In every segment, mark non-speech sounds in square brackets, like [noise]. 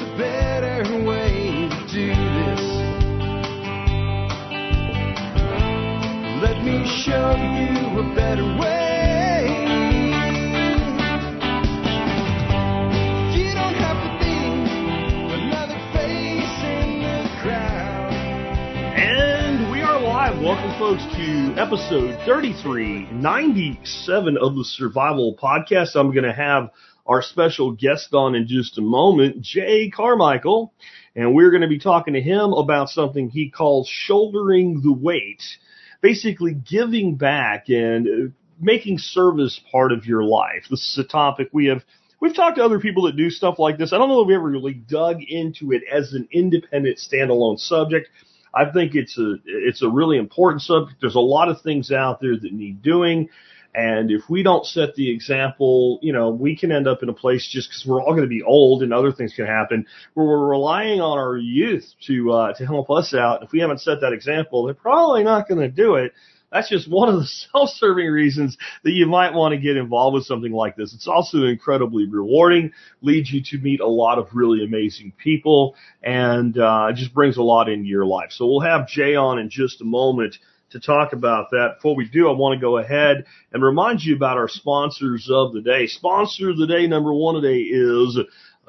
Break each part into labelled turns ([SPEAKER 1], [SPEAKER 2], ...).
[SPEAKER 1] there's a better way to do this. Let me show you a better way. You don't have to be another face in the crowd.
[SPEAKER 2] And we are live. Welcome, folks, to episode 3397 of the Survival Podcast. I'm going to have our special guest on in just a moment, Jay Carmichael, and we're going to be talking to him about something he calls shouldering the weight, basically giving back and uh, making service part of your life. This is a topic we have We've talked to other people that do stuff like this. I don't know if we ever really dug into it as an independent standalone subject. I think it's a it's a really important subject. There's a lot of things out there that need doing, and if we don't set the example, you know, we can end up in a place just because we're all going to be old and other things can happen where we're relying on our youth to uh, to help us out. If we haven't set that example, they're probably not going to do it. That's just one of the [laughs] self-serving reasons that you might want to get involved with something like this. It's also incredibly rewarding, leads you to meet a lot of really amazing people, and uh, just brings a lot into your life. So we'll have Jay on in just a moment to talk about that. Before we do, I want to go ahead and remind you about our sponsors of the day. Sponsor of the day number one today is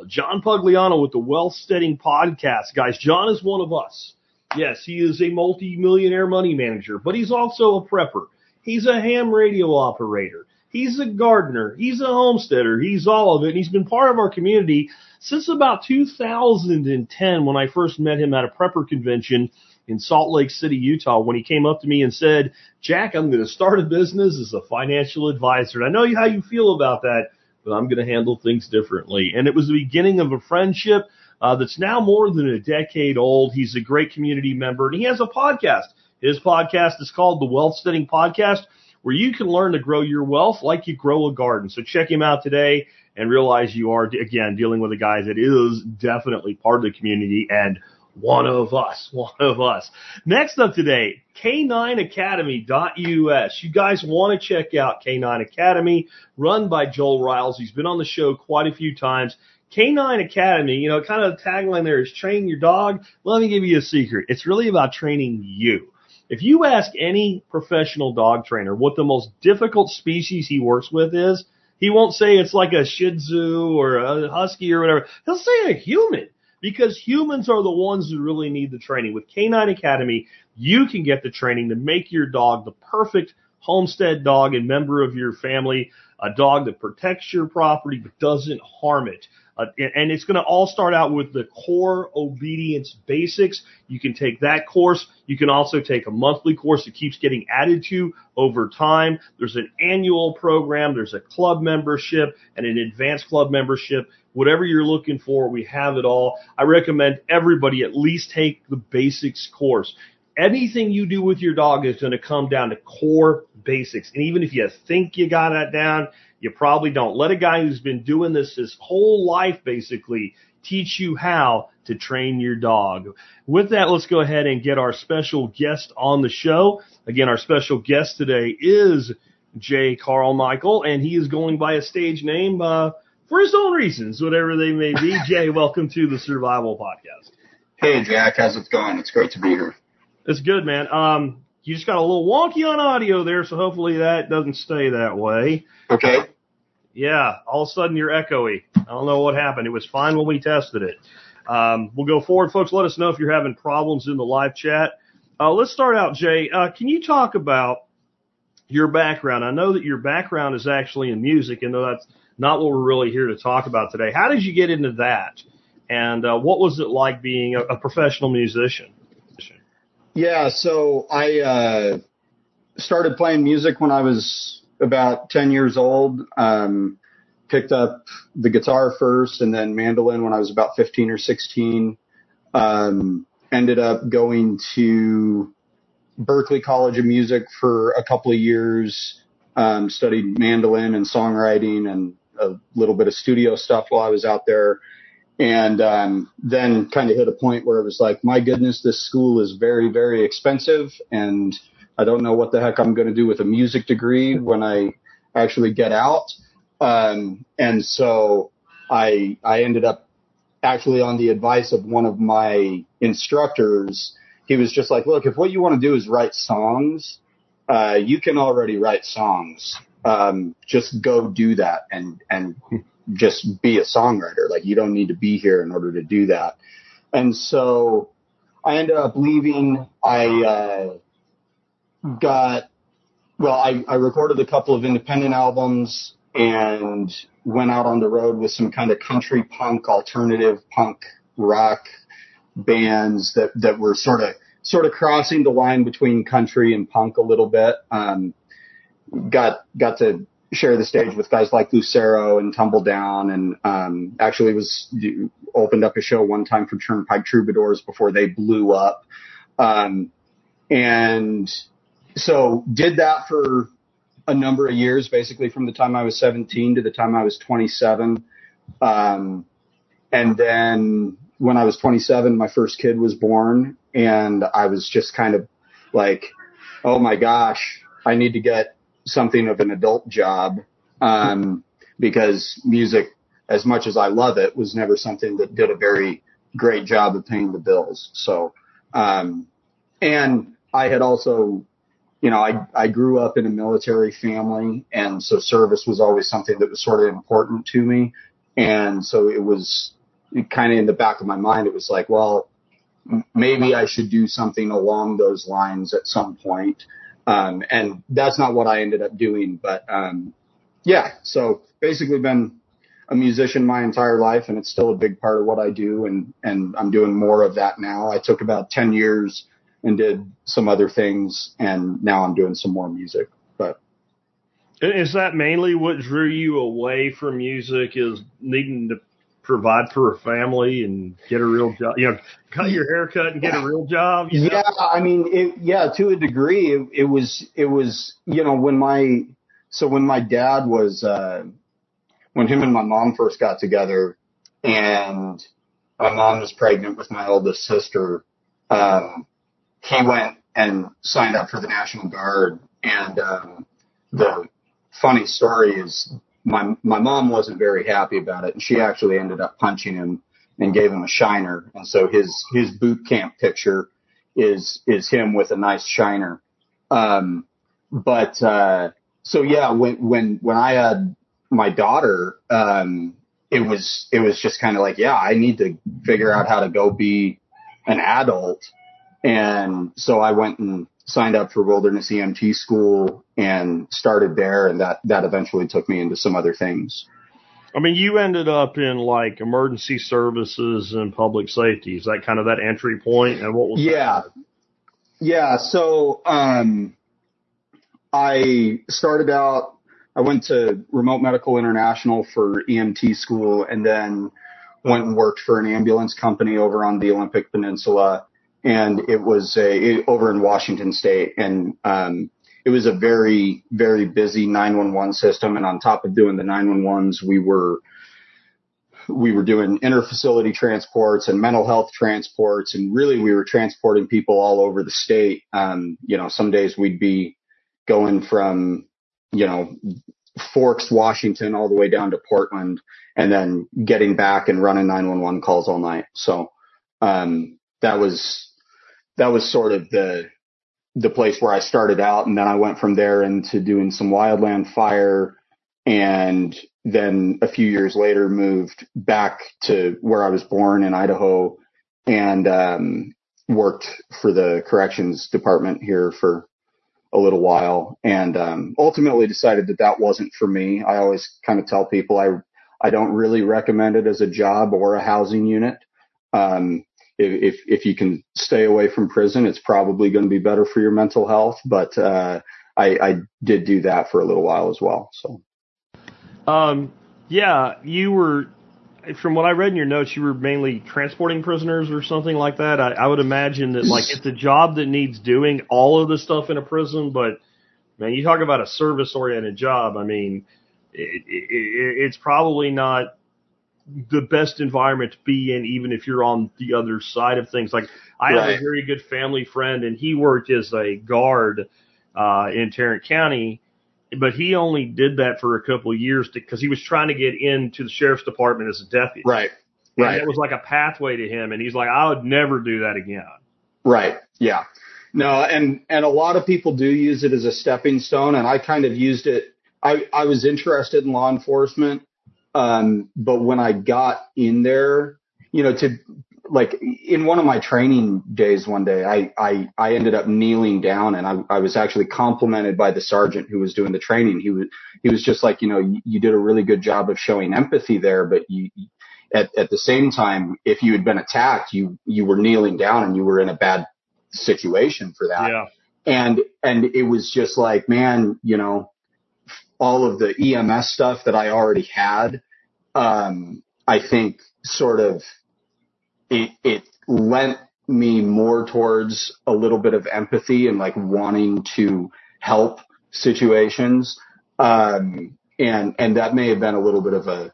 [SPEAKER 2] John Pugliano with the WealthSteading Podcast. Guys, John is one of us. Yes, he is a multi-millionaire money manager, but he's also a prepper. He's a ham radio operator. He's a gardener. He's a homesteader. He's all of it. And he's been part of our community since about 2010 when I first met him at a prepper convention in Salt Lake City, Utah, when he came up to me and said, Jack, I'm going to start a business as a financial advisor. And I know how you feel about that, but I'm going to handle things differently. And it was the beginning of a friendship uh, that's now more than a decade old. He's a great community member and he has a podcast. His podcast is called the WealthSteading Podcast, where you can learn to grow your wealth like you grow a garden. So check him out today and realize you are, again, dealing with a guy that is definitely part of the community and one of us, [laughs] one of us. Next up today, K9Academy.us. You guys want to check out K9 Academy, run by Joel Riles. He's been on the show quite a few times. K9 Academy, you know, kind of the tagline there is train your dog. Let me give you a secret. It's really about training you. If you ask any professional dog trainer what the most difficult species he works with is, he won't say it's like a Shih Tzu or a Husky or whatever. He'll say a human because humans are the ones who really need the training. With K9 Academy, you can get the training to make your dog the perfect homestead dog and member of your family, a dog that protects your property but doesn't harm it. Uh, and it's going to all start out with the core obedience basics. You can take that course. You can also take a monthly course that keeps getting added to over time. There's an annual program. There's a club membership and an advanced club membership. Whatever you're looking for, we have it all. I recommend everybody at least take the basics course. Anything you do with your dog is going to come down to core basics. And even if you think you got that down, you probably don't. Let a guy who's been doing this his whole life basically teach you how to train your dog. With that, let's go ahead and get our special guest on the show. Again, our special guest today is Jay Carmichael, and he is going by a stage name uh, for his own reasons, whatever they may be. [laughs] Jay, welcome to the Survival Podcast.
[SPEAKER 3] Hey Jack, how's it going? It's great to be here.
[SPEAKER 2] It's good, man. Um, you just got a little wonky on audio there, so hopefully that doesn't stay that way.
[SPEAKER 3] Okay.
[SPEAKER 2] Yeah, all of a sudden you're echoey. I don't know what happened. It was fine when we tested it. Um, we'll go forward, folks. Let us know if you're having problems in the live chat. Uh, let's start out, Jay. Uh, can you talk about your background? I know that your background is actually in music, and though that's not what we're really here to talk about today. How did you get into that? And uh, what was it like being a, a professional musician?
[SPEAKER 3] Yeah, so I uh, started playing music when I was about 10 years old. Um, picked up the guitar first and then mandolin when I was about 15 or 16. Um, ended up going to Berklee College of Music for a couple of years. Um, studied mandolin and songwriting and a little bit of studio stuff while I was out there. And um, then kind of hit a point where it was like, my goodness, this school is very, very expensive, and I don't know what the heck I'm going to do with a music degree when I actually get out. Um, and so I I ended up actually on the advice of one of my instructors, he was just like, look, if what you want to do is write songs, uh, you can already write songs. Um, just go do that and, and just be a songwriter. Like you don't need to be here in order to do that. And so I ended up leaving. I, uh, got, well, I, I recorded a couple of independent albums and went out on the road with some kind of country punk, alternative punk rock bands that, that were sort of, sort of crossing the line between country and punk a little bit. Um, got, got to share the stage with guys like Lucero and Tumbledown and, um, actually was opened up a show one time for Turnpike Troubadours before they blew up. Um, and so did that for a number of years, basically from the time I was 17 to the time I was 27. Um, and then when I was 27, my first kid was born and I was just kind of like, oh my gosh, I need to get something of an adult job. Um, because music, as much as I love it, was never something that did a very great job of paying the bills. So, um, and I had also you know, I, I grew up in a military family and so service was always something that was sort of important to me. And so it was kind of in the back of my mind. It was like, well, maybe I should do something along those lines at some point. Um, and that's not what I ended up doing, but, um, yeah, so basically been a musician my entire life and it's still a big part of what I do. And, and I'm doing more of that now. I took about 10 years and did some other things and now I'm doing some more music. But
[SPEAKER 2] is that mainly what drew you away from music is needing to provide for a family and get a real job, you know, cut your hair cut and get a real job? You
[SPEAKER 3] know? Yeah. I mean, it, yeah, to a degree it, it was, it was, you know, when my, so when my dad was, uh, when him and my mom first got together and my mom was pregnant with my oldest sister, um, he went and signed up for the National Guard. And um, the funny story is my my mom wasn't very happy about it, and she actually ended up punching him and gave him a shiner. And so his his boot camp picture is is him with a nice shiner. Um, but uh, so yeah, when when when I had my daughter, um, it was it was just kind of like, yeah, I need to figure out how to go be an adult and so I went and signed up for wilderness EMT school and started there. And that, that eventually took me into some other things.
[SPEAKER 2] I mean, you ended up in like emergency services and public safety. Is that kind of that entry point? And what was
[SPEAKER 3] yeah,
[SPEAKER 2] that?
[SPEAKER 3] yeah. So, um, I started out, I went to Remote Medical International for EMT school and then went and worked for an ambulance company over on the Olympic Peninsula and it was a, it, over in Washington State, and um, it was a very very busy 911 system. And on top of doing the 911s, we were we were doing interfacility transports and mental health transports, and really we were transporting people all over the state. Um, you know, some days we'd be going from you know Forks, Washington, all the way down to Portland, and then getting back and running 911 calls all night. So um, that was that was sort of the the place where I started out, and then I went from there into doing some wildland fire, and then a few years later moved back to where I was born in Idaho, and um, worked for the corrections department here for a little while, and um, ultimately decided that that wasn't for me. I always kind of tell people I I don't really recommend it as a job or a housing unit. Um, if if you can stay away from prison, it's probably going to be better for your mental health. But uh, I, I did do that for a little while as well. So,
[SPEAKER 2] um, yeah, you were. From what I read in your notes, you were mainly transporting prisoners or something like that. I, I would imagine that like it's a job that needs doing all of the stuff in a prison, but man, you talk about a service oriented job. I mean, it, it, it's probably not the best environment to be in, even if you're on the other side of things. Like I right. have a very good family friend, and he worked as a guard uh, in Tarrant County, but he only did that for a couple of years because he was trying to get into the sheriff's department as a deputy.
[SPEAKER 3] Right.
[SPEAKER 2] And
[SPEAKER 3] Right.
[SPEAKER 2] it was like a pathway to him. And he's like, I would never do that again.
[SPEAKER 3] Right. Yeah. No, and and a lot of people do use it as a stepping stone, and I kind of used it. I I was interested in law enforcement, um, but when I got in there, you know, to like in one of my training days one day, I I I ended up kneeling down, and I I was actually complimented by the sergeant who was doing the training. He was he was just like, you know, you, you did a really good job of showing empathy there, but you at, at the same time, if you had been attacked, you, you were kneeling down and you were in a bad situation for that.
[SPEAKER 2] Yeah.
[SPEAKER 3] And, and it was just like, man, you know, all of the EMS stuff that I already had, um, I think sort of it, it lent me more towards a little bit of empathy and like wanting to help situations. Um, and, and that may have been a little bit of a,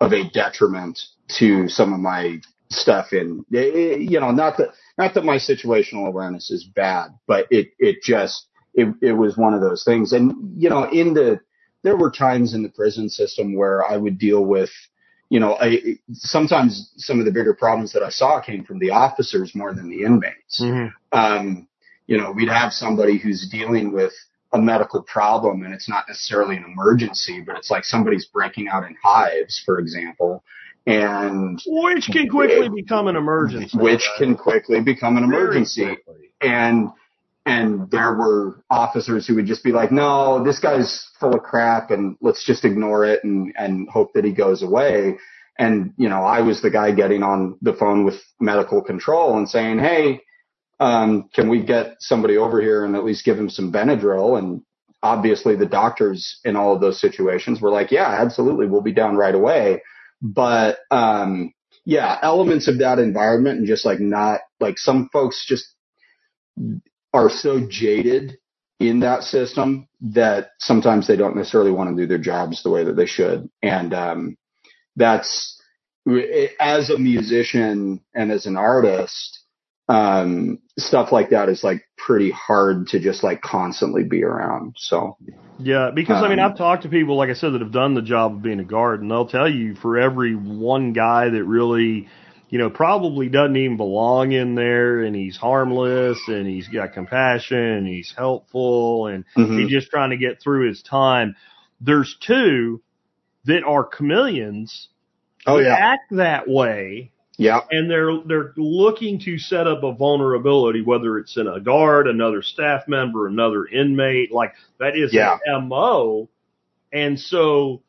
[SPEAKER 3] of a detriment to some of my stuff in, eh, you know, not that, not that my situational awareness is bad, but it, it just, it, it was one of those things. And, you know, in the, there were times in the prison system where I would deal with, you know, I, sometimes some of the bigger problems that I saw came from the officers more than the inmates.
[SPEAKER 2] Mhm.
[SPEAKER 3] Um, you know, we'd have somebody who's dealing with a medical problem and it's not necessarily an emergency, but it's like somebody's breaking out in hives, for example, and
[SPEAKER 2] Which can quickly become an emergency.
[SPEAKER 3] which can quickly become an emergency. And, and there were officers who would just be like, no, this guy's full of crap and let's just ignore it and, and hope that he goes away. And, you know, I was the guy getting on the phone with medical control and saying, Hey, um, can we get somebody over here and at least give him some Benadryl? And obviously the doctors in all of those situations were like, yeah, absolutely. We'll be down right away. But, um, yeah, elements of that environment and just like not like some folks just are so jaded in that system that sometimes they don't necessarily want to do their jobs the way that they should. And, um, that's as a musician and as an artist, um, stuff like that is like pretty hard to just like constantly be around. So
[SPEAKER 2] Yeah, because I mean,
[SPEAKER 3] Um,
[SPEAKER 2] I've talked to people, like I said, that have done the job of being a guard, and they'll tell you for every one guy that really, you know, probably doesn't even belong in there, and he's harmless, and he's got compassion, and he's helpful, and
[SPEAKER 3] mhm.
[SPEAKER 2] he's just trying to get through his time. There's two that are chameleons.
[SPEAKER 3] oh yeah.
[SPEAKER 2] act that way,
[SPEAKER 3] Yeah.
[SPEAKER 2] and they're they're looking to set up a vulnerability, whether it's in a guard, another staff member, another inmate. Like that is
[SPEAKER 3] Yeah.
[SPEAKER 2] an mo. And so,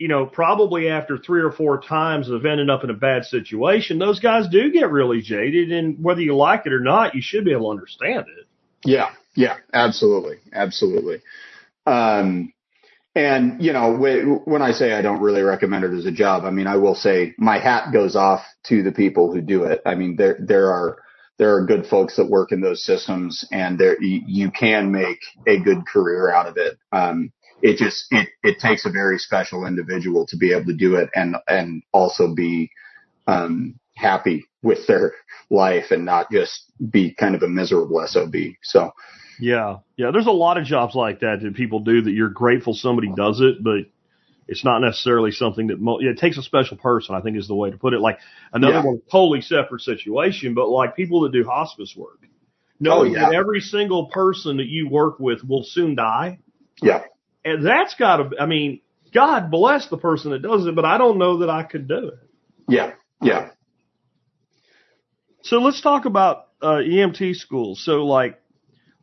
[SPEAKER 2] you know, probably after three or four times of ending up in a bad situation, those guys do get really jaded. And whether you like it or not, you should be able to understand it.
[SPEAKER 3] Yeah, yeah, absolutely, absolutely. Um, and you know, when I say I don't really recommend it as a job, I mean I will say my hat goes off to the people who do it. I mean there there are there are good folks that work in those systems, and there you, can make a good career out of it. Um, it just it it takes a very special individual to be able to do it, and and also be um, happy with their life and not just be kind of a miserable sob. So.
[SPEAKER 2] Yeah. Yeah. There's a lot of jobs like that that people do that you're grateful somebody does it, but it's not necessarily something that mo- yeah, it takes a special person, I think is the way to put it. Like another
[SPEAKER 3] Yeah.
[SPEAKER 2] one, totally separate situation, but like people that do hospice work. Knowing
[SPEAKER 3] Oh, yeah.
[SPEAKER 2] that every single person that you work with will soon die.
[SPEAKER 3] Yeah.
[SPEAKER 2] And that's gotta, I mean, God bless the person that does it, but I don't know that I could do it.
[SPEAKER 3] Yeah. Yeah.
[SPEAKER 2] So let's talk about uh, EMT schools. So like,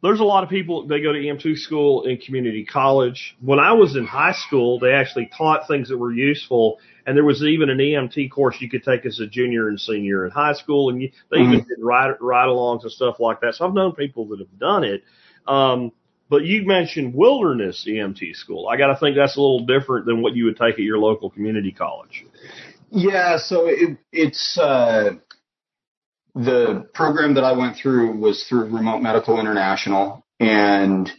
[SPEAKER 2] there's a lot of people they go to EMT school in community college. When I was in high school, they actually taught things that were useful, and there was even an EMT course you could take as a junior and senior in high school, and you, they even did ride ride-alongs and stuff like that. So I've known people that have done it. Um, but you mentioned wilderness EMT school. I got to think that's a little different than what you would take at your local community college.
[SPEAKER 3] Yeah. So it, it's, uh, the program that I went through was through Remote Medical International and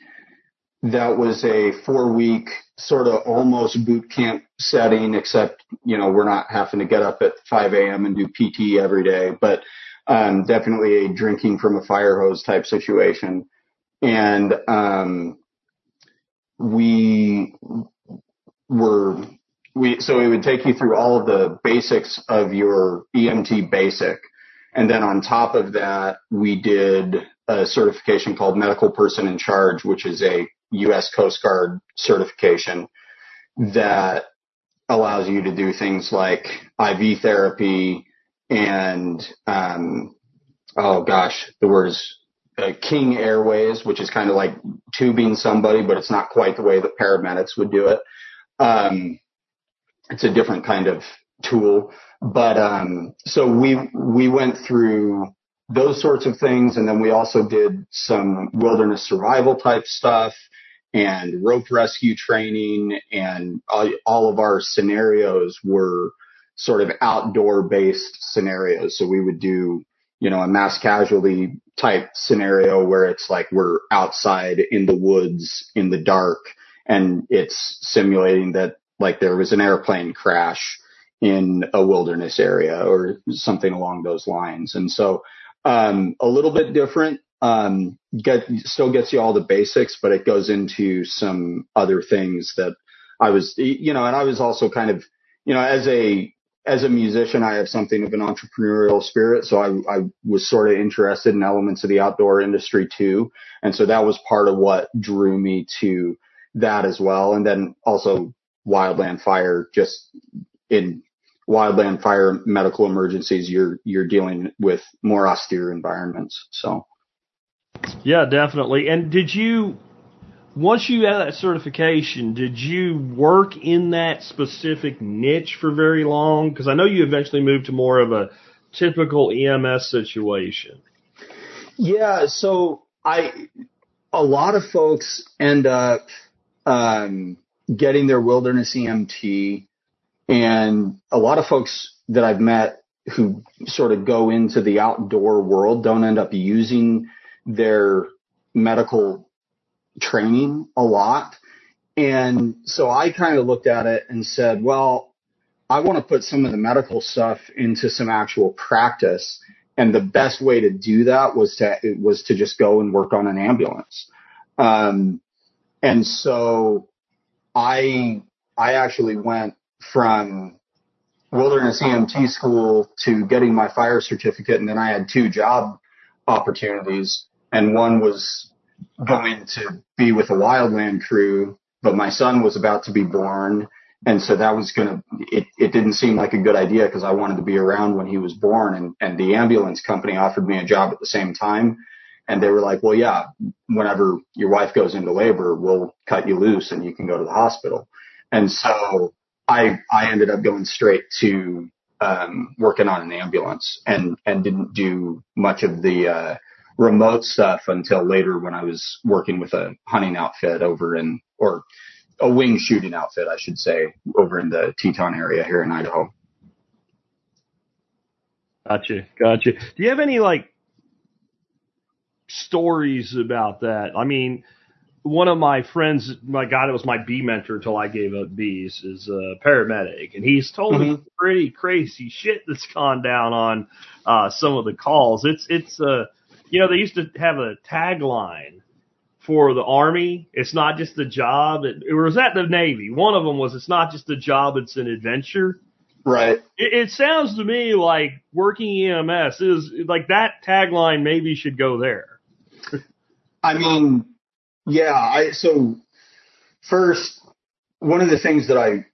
[SPEAKER 3] that was a four week sort of almost boot camp setting, except, you know, we're not having to get up at 5 a.m. and do PT every day, but, um, definitely a drinking from a fire hose type situation. And, um, we were we so it would take you through all of the basics of your EMT basic, and then on top of that, we did a certification called Medical Person in Charge, which is a U.S. Coast Guard certification that allows you to do things like IV therapy and um, oh gosh, the word is uh, King Airways, which is kind of like tubing somebody, but it's not quite the way that paramedics would do it. Um, it's a different kind of tool, but um, so we we went through those sorts of things, and then we also did some wilderness survival type stuff and rope rescue training, and all, all of our scenarios were sort of outdoor based scenarios. So we would do you know, a mass casualty type scenario where it's like we're outside in the woods in the dark and it's simulating that like there was an airplane crash in a wilderness area or something along those lines. And so, um, a little bit different, um, get, still gets you all the basics, but it goes into some other things that I was, you know, and I was also kind of, you know, as a as a musician, I have something of an entrepreneurial spirit. So I, I was sort of interested in elements of the outdoor industry too. And so that was part of what drew me to that as well. And then also wildland fire, just in wildland fire medical emergencies, you're, you're dealing with more austere environments. So.
[SPEAKER 2] Yeah, definitely. And did you, once you had that certification, did you work in that specific niche for very long? Because I know you eventually moved to more of a typical EMS situation.
[SPEAKER 3] Yeah, so I, a lot of folks end up um, getting their wilderness EMT, and a lot of folks that I've met who sort of go into the outdoor world don't end up using their medical training a lot. And so I kind of looked at it and said, well, I want to put some of the medical stuff into some actual practice. And the best way to do that was to, was to just go and work on an ambulance. Um, and so I, I actually went from wilderness EMT school to getting my fire certificate. And then I had two job opportunities and one was going to be with a wildland crew, but my son was about to be born. And so that was going to, it, it didn't seem like a good idea because I wanted to be around when he was born and, and the ambulance company offered me a job at the same time. And they were like, well, yeah, whenever your wife goes into labor, we'll cut you loose and you can go to the hospital. And so I, I ended up going straight to, um, working on an ambulance and, and didn't do much of the, uh, remote stuff until later when I was working with a hunting outfit over in, or a wing shooting outfit, I should say, over in the Teton area here in Idaho.
[SPEAKER 2] Gotcha. Gotcha. Do you have any like stories about that? I mean, one of my friends, my guy that was my bee mentor until I gave up bees, is a paramedic, and he's told mm-hmm. me pretty crazy shit that's gone down on uh, some of the calls. It's it's uh, you know, they used to have a tagline for the army. It's not just a job. It, it was at the Navy. One of them was, "It's not just a job; it's an adventure."
[SPEAKER 3] Right.
[SPEAKER 2] It, it sounds to me like working EMS is like that tagline. Maybe should go there.
[SPEAKER 3] I mean, yeah. I so first, one of the things that I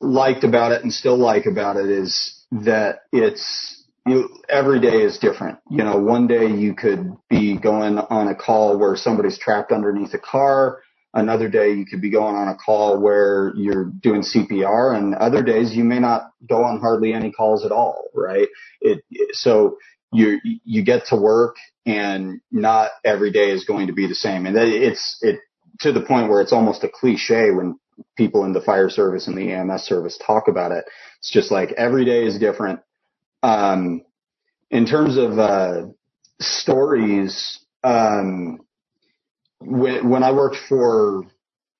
[SPEAKER 3] liked about it and still like about it is that it's you every day is different. You know, one day you could be going on a call where somebody's trapped underneath a car. Another day you could be going on a call where you're doing CPR and other days you may not go on hardly any calls at all, right? It, so you, you get to work and not every day is going to be the same. And it's, it, to the point where it's almost a cliche when people in the fire service and the EMS service talk about it. It's just like every day is different um, in terms of uh, stories, um, when, when I worked for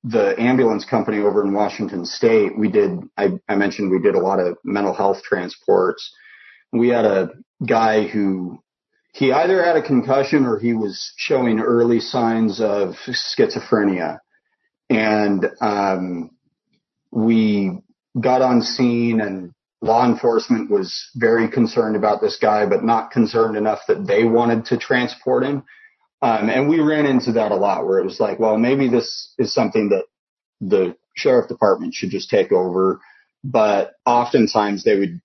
[SPEAKER 3] the ambulance company over in Washington State, we did. I, I mentioned we did a lot of mental health transports. We had a guy who he either had a concussion or he was showing early signs of schizophrenia, and um, we got on scene and law enforcement was very concerned about this guy, but not concerned enough that they wanted to transport him. Um, and we ran into that a lot where it was like, well, maybe this is something that the sheriff department should just take over. But oftentimes they would,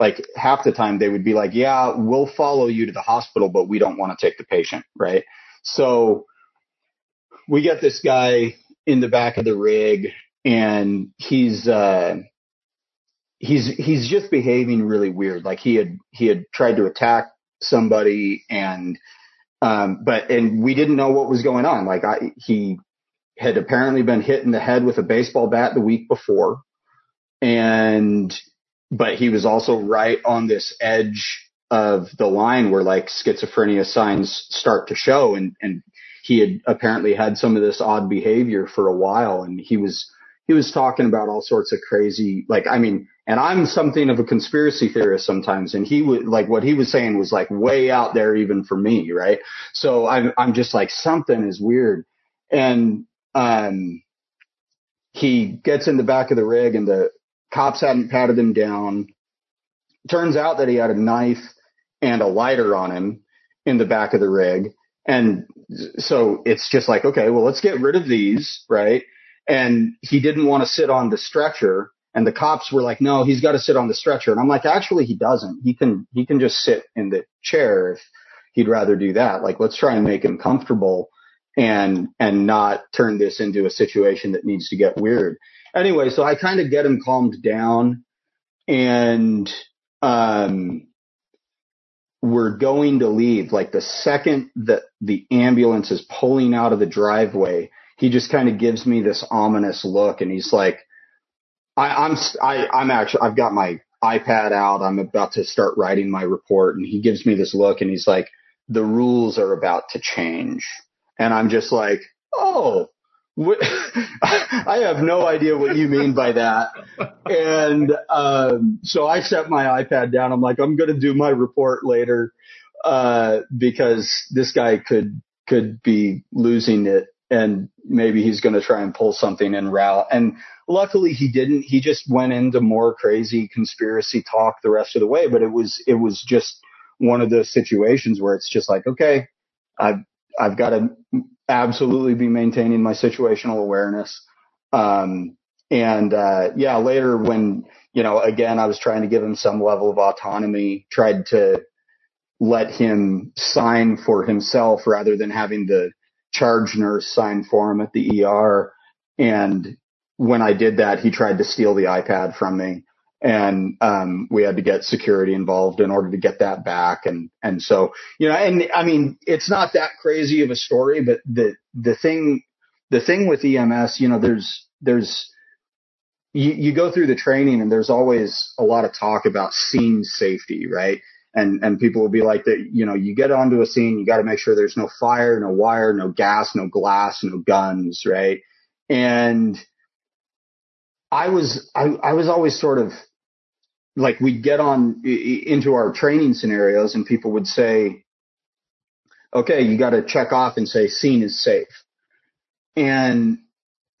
[SPEAKER 3] like half the time they would be like, yeah, we'll follow you to the hospital, but we don't want to take the patient. Right. So we get this guy in the back of the rig and he's, uh, he's, he's just behaving really weird. Like he had, he had tried to attack somebody and, um, but, and we didn't know what was going on. Like I, he had apparently been hit in the head with a baseball bat the week before. And, but he was also right on this edge of the line where like schizophrenia signs start to show and, and he had apparently had some of this odd behavior for a while and he was, he was talking about all sorts of crazy, like, I mean, and I'm something of a conspiracy theorist sometimes. And he would like what he was saying was like way out there even for me. Right. So I'm, I'm just like something is weird. And, um, he gets in the back of the rig and the cops hadn't patted him down. Turns out that he had a knife and a lighter on him in the back of the rig. And so it's just like, okay, well, let's get rid of these. Right. And he didn't want to sit on the stretcher and the cops were like, no, he's got to sit on the stretcher. And I'm like, actually, he doesn't. He can, he can just sit in the chair if he'd rather do that. Like, let's try and make him comfortable and, and not turn this into a situation that needs to get weird. Anyway, so I kind of get him calmed down and, um, we're going to leave. Like the second that the ambulance is pulling out of the driveway, he just kind of gives me this ominous look and he's like, I, I'm I, I'm actually I've got my iPad out. I'm about to start writing my report, and he gives me this look, and he's like, "The rules are about to change," and I'm just like, "Oh." [laughs] I have no idea what you mean by that. And um, so I set my iPad down. I'm like, I'm going to do my report later uh, because this guy could could be losing it, and maybe he's going to try and pull something in route. And luckily he didn't. He just went into more crazy conspiracy talk the rest of the way. But it was it was just one of those situations where it's just like, okay, I've I've got to absolutely be maintaining my situational awareness. Um, and uh, yeah, later when you know, again, I was trying to give him some level of autonomy, tried to let him sign for himself rather than having the charge nurse sign for him at the ER. And when I did that, he tried to steal the iPad from me and um, we had to get security involved in order to get that back. And and so you know, and I mean, it's not that crazy of a story, but the the thing the thing with EMS, you know, there's there's you, you go through the training and there's always a lot of talk about scene safety, right? And and people will be like that, you know, you get onto a scene, you got to make sure there's no fire, no wire, no gas, no glass, no guns, right? And I was I, I was always sort of like we'd get on into our training scenarios and people would say, okay, you got to check off and say scene is safe. And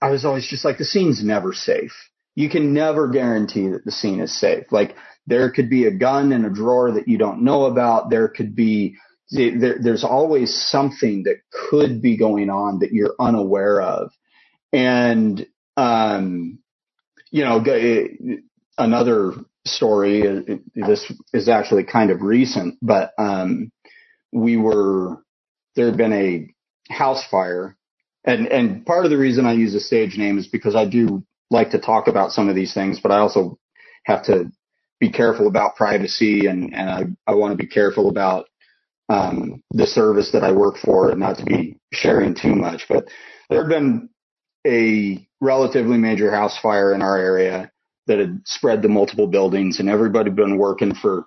[SPEAKER 3] I was always just like, the scene's never safe. You can never guarantee that the scene is safe. Like there could be a gun in a drawer that you don't know about. There could be, there, there's always something that could be going on that you're unaware of. And, um, you know, another story. This is actually kind of recent, but um, we were there had been a house fire, and and part of the reason I use a stage name is because I do like to talk about some of these things, but I also have to be careful about privacy, and and I, I want to be careful about um, the service that I work for, and not to be sharing too much. But there had been a relatively major house fire in our area that had spread to multiple buildings and everybody had been working for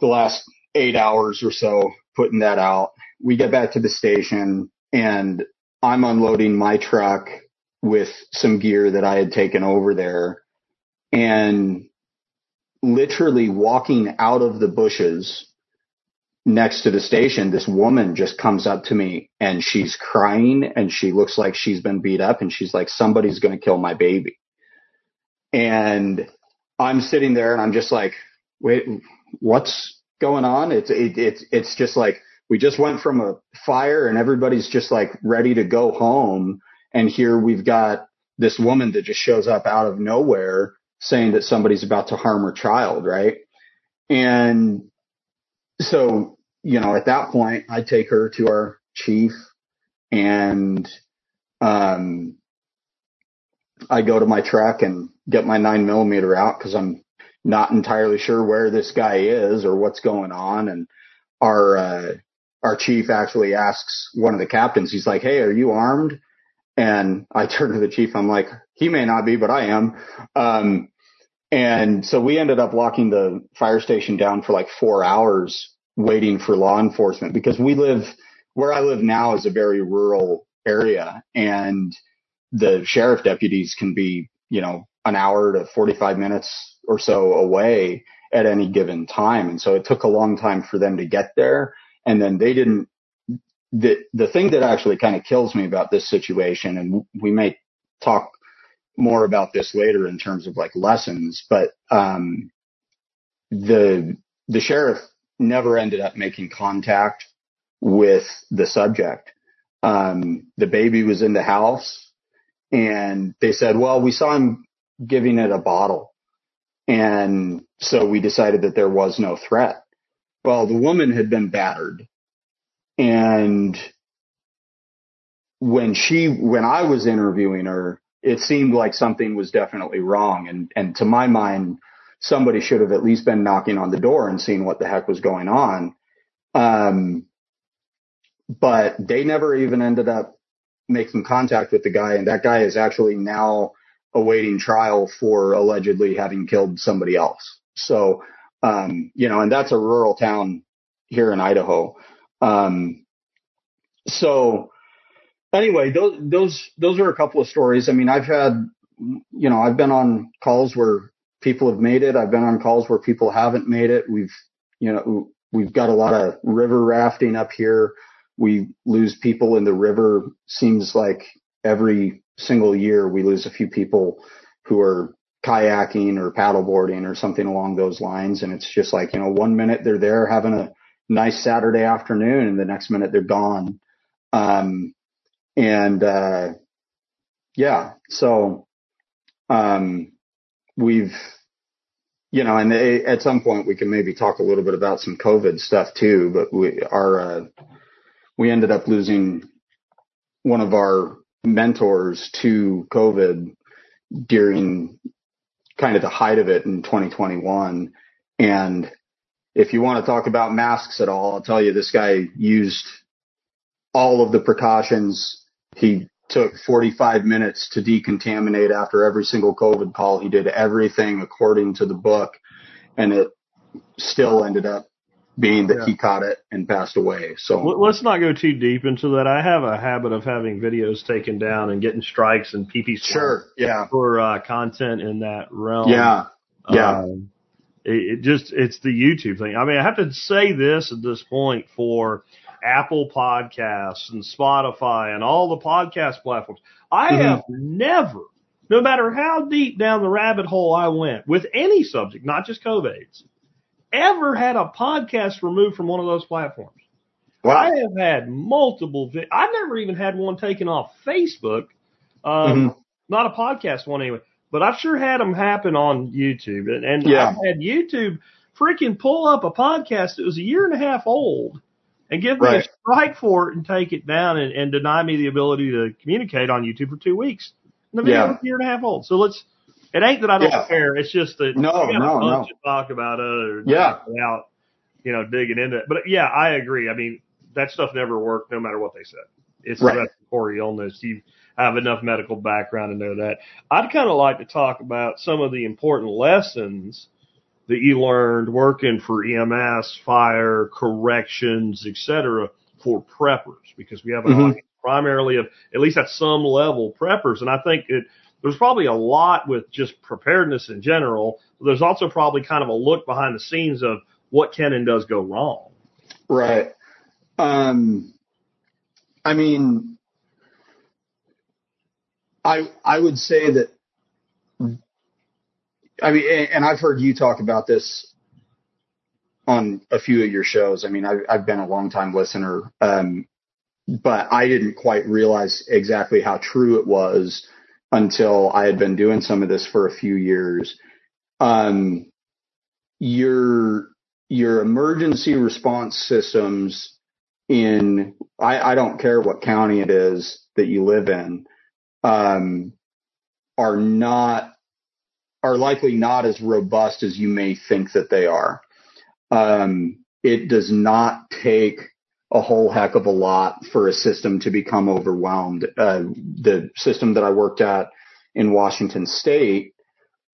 [SPEAKER 3] the last eight hours or so putting that out. We get back to the station and I'm unloading my truck with some gear that I had taken over there and literally walking out of the bushes next to the station, this woman just comes up to me and she's crying and she looks like she's been beat up and she's like, somebody's going to kill my baby. and I'm sitting there and I'm just like, wait, what's going on? It's it, it's it's just like we just went from a fire and everybody's just like ready to go home, and here we've got this woman that just shows up out of nowhere saying that somebody's about to harm her child, right? And so, you know, at that point, I take her to our chief and, um, I go to my truck and get my nine millimeter out because I'm not entirely sure where this guy is or what's going on. And our, uh, our chief actually asks one of the captains, he's like, Hey, are you armed? And I [laughs] turn to the chief. I'm like, he may not be, but I am. Um, and so we ended up locking the fire station down for like four hours waiting for law enforcement because we live where I live now is a very rural area and the sheriff deputies can be, you know, an hour to 45 minutes or so away at any given time. And so it took a long time for them to get there. And then they didn't, the, the thing that actually kind of kills me about this situation, and we may talk more about this later in terms of like lessons, but, um, the, the sheriff never ended up making contact with the subject. Um, the baby was in the house and they said, well, we saw him giving it a bottle. And so we decided that there was no threat. Well, the woman had been battered and when she, when I was interviewing her, it seemed like something was definitely wrong. And, and to my mind, somebody should have at least been knocking on the door and seeing what the heck was going on. Um, but they never even ended up making contact with the guy. And that guy is actually now awaiting trial for allegedly having killed somebody else. So, um, you know, and that's a rural town here in Idaho. Um, so anyway, those, those, those are a couple of stories. I mean, I've had, you know, I've been on calls where people have made it. I've been on calls where people haven't made it. We've, you know, we've got a lot of river rafting up here. We lose people in the river. Seems like every single year we lose a few people who are kayaking or paddleboarding or something along those lines. And it's just like, you know, one minute they're there having a nice Saturday afternoon and the next minute they're gone. Um, and, uh, yeah, so, um, we've, you know, and they, at some point we can maybe talk a little bit about some COVID stuff too, but we, are uh, we ended up losing one of our mentors to COVID during kind of the height of it in 2021. And if you want to talk about masks at all, I'll tell you this guy used all of the precautions. He took 45 minutes to decontaminate after every single COVID call. He did everything according to the book and it still ended up being that
[SPEAKER 2] Yeah.
[SPEAKER 3] he caught it and passed away. So
[SPEAKER 2] Let- Let's not go too deep into that. I have a habit of having videos taken down and getting strikes and PP
[SPEAKER 3] sure. Yeah.
[SPEAKER 2] for uh, content in that realm.
[SPEAKER 3] Yeah. Yeah.
[SPEAKER 2] Um, it, it just it's the YouTube thing. I mean, I have to say this at this point for Apple Podcasts and Spotify and all the podcast platforms. I
[SPEAKER 3] Mhm.
[SPEAKER 2] have never, no matter how deep down the rabbit hole I went with any subject, not just COVIDs, ever had a podcast removed from one of those platforms.
[SPEAKER 3] Wow.
[SPEAKER 2] I have had multiple. Vi- I've never even had one taken off Facebook. Um,
[SPEAKER 3] Mhm.
[SPEAKER 2] Not a podcast one anyway, but I've sure had them happen on YouTube. And, and
[SPEAKER 3] Yeah.
[SPEAKER 2] I've had YouTube freaking pull up a podcast that was a year and a half old and give me a strike for it and take it down and, and deny me the ability to communicate on YouTube for two weeks. And the video
[SPEAKER 3] Yeah.
[SPEAKER 2] a year and a half old. So let's. It ain't that I don't
[SPEAKER 3] Yeah.
[SPEAKER 2] care. It's just that
[SPEAKER 3] No,
[SPEAKER 2] we
[SPEAKER 3] no, no.
[SPEAKER 2] of talk about it.
[SPEAKER 3] Yeah.
[SPEAKER 2] Without you know digging into it. But yeah, I agree. I mean that stuff never worked, no matter what they said. It's
[SPEAKER 3] Right.
[SPEAKER 2] a respiratory illness. You have enough medical background to know that. I'd kind of like to talk about some of the important lessons that you learned working for EMS, fire, corrections, etc. for preppers because we have an
[SPEAKER 3] Mhm.
[SPEAKER 2] audience primarily of at least at some level preppers, and I think it. There's probably a lot with just preparedness in general. But there's also probably kind of a look behind the scenes of what can and does go wrong.
[SPEAKER 3] Right. Um, I mean, I I would say that I mean, and I've heard you talk about this on a few of your shows. I mean, I've, I've been a long time listener, um, but I didn't quite realize exactly how true it was until I had been doing some of this for a few years. Um, your your emergency response systems in I, I don't care what county it is that you live in um, are not are likely not as robust as you may think that they are. Um, it does not take a whole heck of a lot for a system to become overwhelmed. Uh, the system that I worked at in Washington State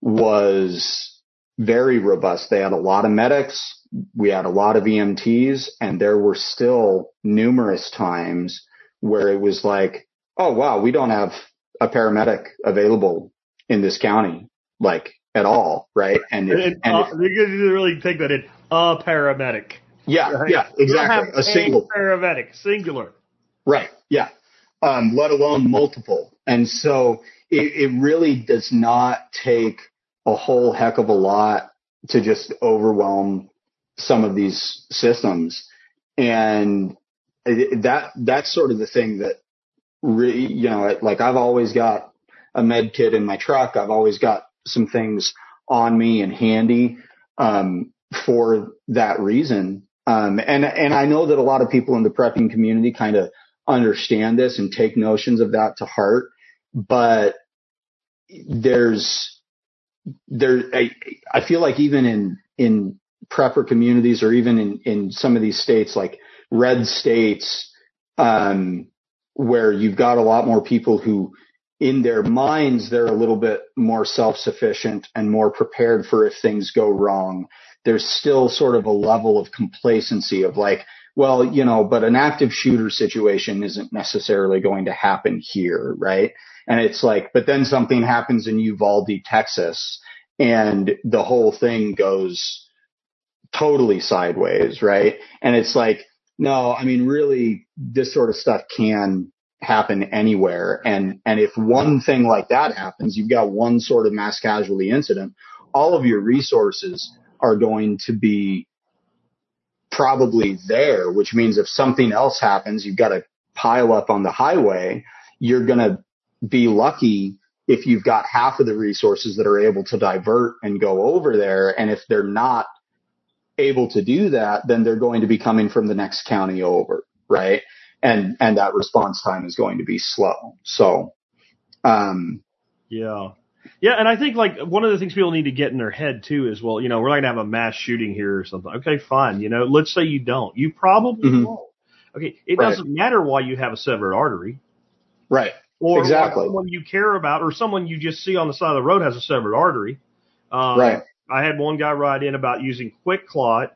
[SPEAKER 3] was very robust. They had a lot of medics. We had a lot of EMTs and there were still numerous times where it was like, Oh, wow, we don't have a paramedic available in this county, like at all. Right. And, if,
[SPEAKER 2] And,
[SPEAKER 3] and
[SPEAKER 2] uh,
[SPEAKER 3] if-
[SPEAKER 2] you really take that in. A paramedic.
[SPEAKER 3] yeah,
[SPEAKER 2] Right?
[SPEAKER 3] yeah, exactly. A single
[SPEAKER 2] paramedic, singular.
[SPEAKER 3] Right. Yeah. Um, let alone multiple. And so it, it really does not take a whole heck of a lot to just overwhelm some of these systems. And that, that's sort of the thing that really, you know, like I've always got a med kit in my truck. I've always got some things on me and handy, um, for that reason. Um, and, and I know that a lot of people in the prepping community kind of understand this and take notions of that to heart, but there's, there, I, I feel like even in, in prepper communities or even in, in some of these states, like red states, um, where you've got a lot more people who in their minds, they're a little bit more self-sufficient and more prepared for if things go wrong. There's still sort of a level of complacency of like, well, you know, but an active shooter situation isn't necessarily going to happen here, right? And it's like, but then something happens in Uvalde, Texas, and the whole thing goes totally sideways, right? And it's like, no, I mean, really, this sort of stuff can happen anywhere. And, and if one thing like that happens, you've got one sort of mass casualty incident, all of your resources are going to be probably there, which means if something else happens, you've got to pile up on the highway. You're going to be lucky if you've got half of the resources that are able to divert and go over there. And if they're not able to do that, then they're going to be coming from the next county over, right? And, and that response time is going to be slow. So, um,
[SPEAKER 2] Yeah. Yeah, and I think like one of the things people need to get in their head too is, well, you know, we're not gonna have a mass shooting here or something. Okay, fine. You know, let's say you don't. You probably
[SPEAKER 3] Mhm.
[SPEAKER 2] won't. Okay, it
[SPEAKER 3] Right.
[SPEAKER 2] doesn't matter why you have a severed artery
[SPEAKER 3] right.
[SPEAKER 2] or
[SPEAKER 3] Exactly.
[SPEAKER 2] someone you care about or someone you just see on the side of the road has a severed artery. Um,
[SPEAKER 3] Right.
[SPEAKER 2] I had one guy write in about using QuikClot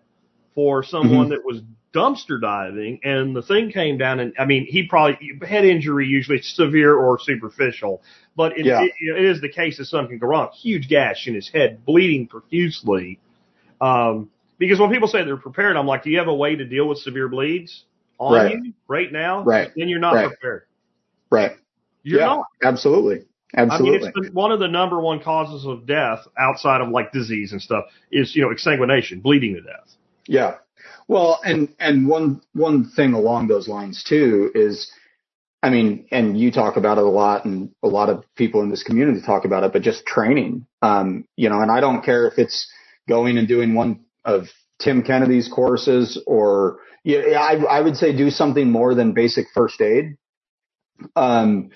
[SPEAKER 2] for someone
[SPEAKER 3] Mm-hmm.
[SPEAKER 2] that was dumpster diving, and the thing came down, and I mean, he probably head injury usually severe or superficial, but it,
[SPEAKER 3] Yeah.
[SPEAKER 2] it, it is the case that something can go wrong. Huge gash in his head, bleeding profusely. Um, because when people say they're prepared, I'm like, do you have a way to deal with severe bleeds on
[SPEAKER 3] Right.
[SPEAKER 2] you right now?
[SPEAKER 3] Right.
[SPEAKER 2] Then you're not
[SPEAKER 3] Right.
[SPEAKER 2] prepared.
[SPEAKER 3] Right.
[SPEAKER 2] You're
[SPEAKER 3] yeah,
[SPEAKER 2] not.
[SPEAKER 3] absolutely. Absolutely.
[SPEAKER 2] I mean, it's the, one of the number one causes of death outside of like disease and stuff is, you know, exsanguination, bleeding to death.
[SPEAKER 3] Yeah. Well, and, and one, one thing along those lines too is, I mean, and you talk about it a lot and a lot of people in this community talk about it, but just training, um, you know, and I don't care if it's going and doing one of Tim Kennedy's courses or, yeah, I, I would say do something more than basic first aid. Um,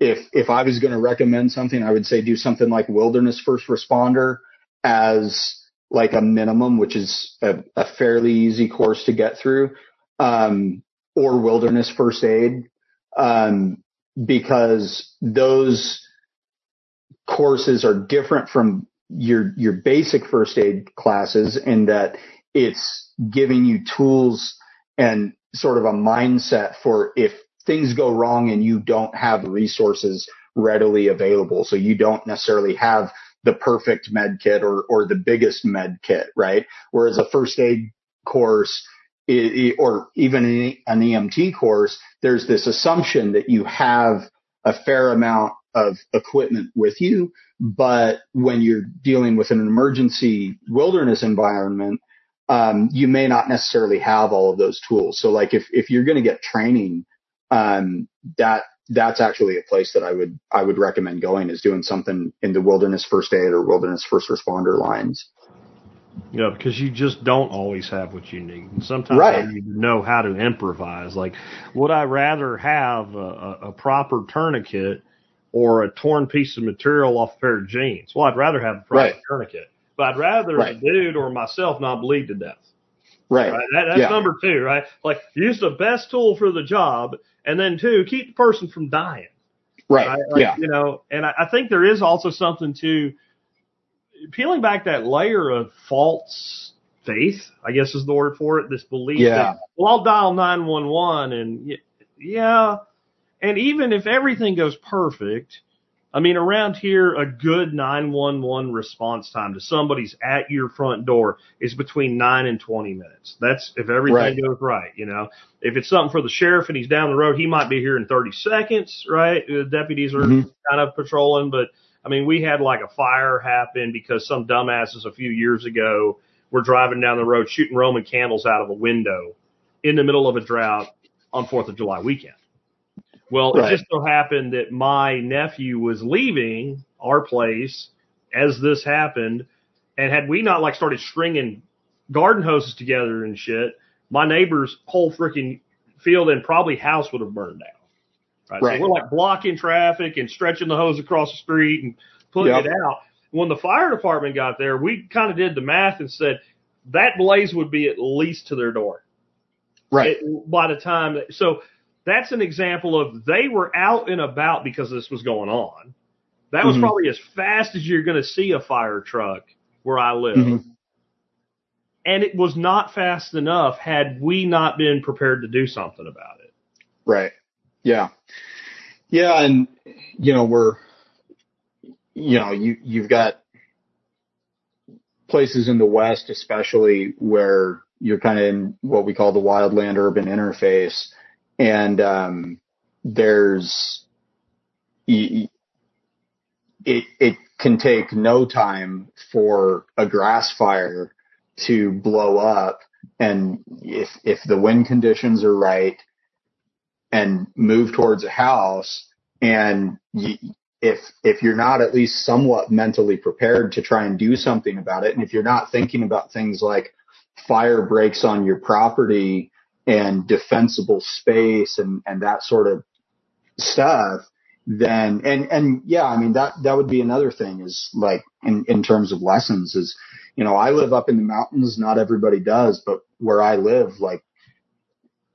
[SPEAKER 3] if, if I was going to recommend something, I would say do something like wilderness first responder as like a minimum, which is a, a fairly easy course to get through, um, or wilderness first aid, um, because those courses are different from your your basic first aid classes in that it's giving you tools and sort of a mindset for if things go wrong and you don't have resources readily available. So you don't necessarily have the perfect med kit or, or the biggest med kit, right? Whereas a first aid course or even an EMT course, there's this assumption that you have a fair amount of equipment with you. But when you're dealing with an emergency wilderness environment, um, you may not necessarily have all of those tools. So like if, if you're going to get training, um, that, that's actually a place that I would, I would recommend going is doing something in the wilderness first aid or wilderness first responder lines.
[SPEAKER 2] Yeah, because you just don't always have what you need. And sometimes
[SPEAKER 3] Right.
[SPEAKER 2] you know how to improvise. Like, would I rather have a, a, a proper tourniquet or a torn piece of material off a pair of jeans? Well, I'd rather have a proper
[SPEAKER 3] Right.
[SPEAKER 2] tourniquet. But I'd rather
[SPEAKER 3] Right.
[SPEAKER 2] the dude or myself not bleed to death.
[SPEAKER 3] Right.
[SPEAKER 2] Right? That, that's
[SPEAKER 3] Yeah.
[SPEAKER 2] number two, right? Like, use the best tool for the job. And then two, keep the person from dying.
[SPEAKER 3] Right.
[SPEAKER 2] Right? Like,
[SPEAKER 3] yeah.
[SPEAKER 2] You know, and I, I think there is also something to peeling back that layer of false faith, I guess is the word for it, this belief
[SPEAKER 3] Yeah.
[SPEAKER 2] that, well, I'll dial 911 and yeah. And even if everything goes perfect, I mean, around here, a good 911 response time to somebody's at your front door is between nine and 20 minutes. That's if everything
[SPEAKER 3] Right.
[SPEAKER 2] goes right, you know. If it's something for the sheriff and he's down the road, he might be here in 30 seconds, right? The deputies are
[SPEAKER 3] Mhm.
[SPEAKER 2] kind of patrolling, but I mean, we had like a fire happen because some dumbasses a few years ago were driving down the road shooting Roman candles out of a window in the middle of a drought on 4th of July weekend. Well,
[SPEAKER 3] Right.
[SPEAKER 2] it just so happened that my nephew was leaving our place as this happened. And had we not like started stringing garden hoses together and shit, my neighbor's whole freaking field and probably house would have burned down. Right.
[SPEAKER 3] Right.
[SPEAKER 2] So we're like blocking traffic and stretching the hose across the street and putting
[SPEAKER 3] Yep.
[SPEAKER 2] it out. When the fire department got there, we kind of did the math and said that blaze would be at least to their door
[SPEAKER 3] Right.
[SPEAKER 2] it- by the time so that's an example of they were out and about because this was going on. That was
[SPEAKER 3] Mhm.
[SPEAKER 2] probably as fast as you're going to see a fire truck where I live.
[SPEAKER 3] Mhm.
[SPEAKER 2] And it was not fast enough had we not been prepared to do something about it.
[SPEAKER 3] Right. Yeah. Yeah. And, you know, we're, you know, you, you've got places in the West, especially where you're kind of in what we call the wildland urban interface. And, um, there's, it, it can take no time for a grass fire to blow up. And if, if the wind conditions are right, and move towards a house and you, if if you're not at least somewhat mentally prepared to try and do something about it and if you're not thinking about things like fire breaks on your property and defensible space and and that sort of stuff then and and yeah i mean that that would be another thing is like in in terms of lessons is you know i live up in the mountains not everybody does but where i live like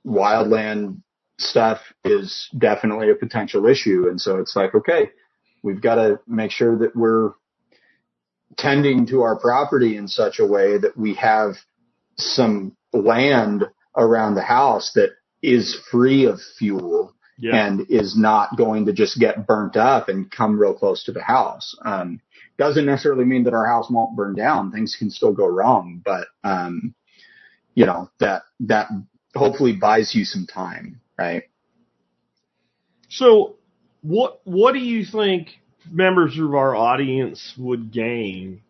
[SPEAKER 3] wildland stuff is definitely a potential issue. And so it's like, okay, we've got to make sure that we're tending to our property in such a way that we have some land around the house that is free of fuel
[SPEAKER 2] Yeah.
[SPEAKER 3] and is not going to just get burnt up and come real close to the house. Um, doesn't necessarily mean that our house won't burn down. Things can still go wrong, but, um, you know, that, that hopefully buys you some time, right?
[SPEAKER 2] So, what what do you think members of our audience would gain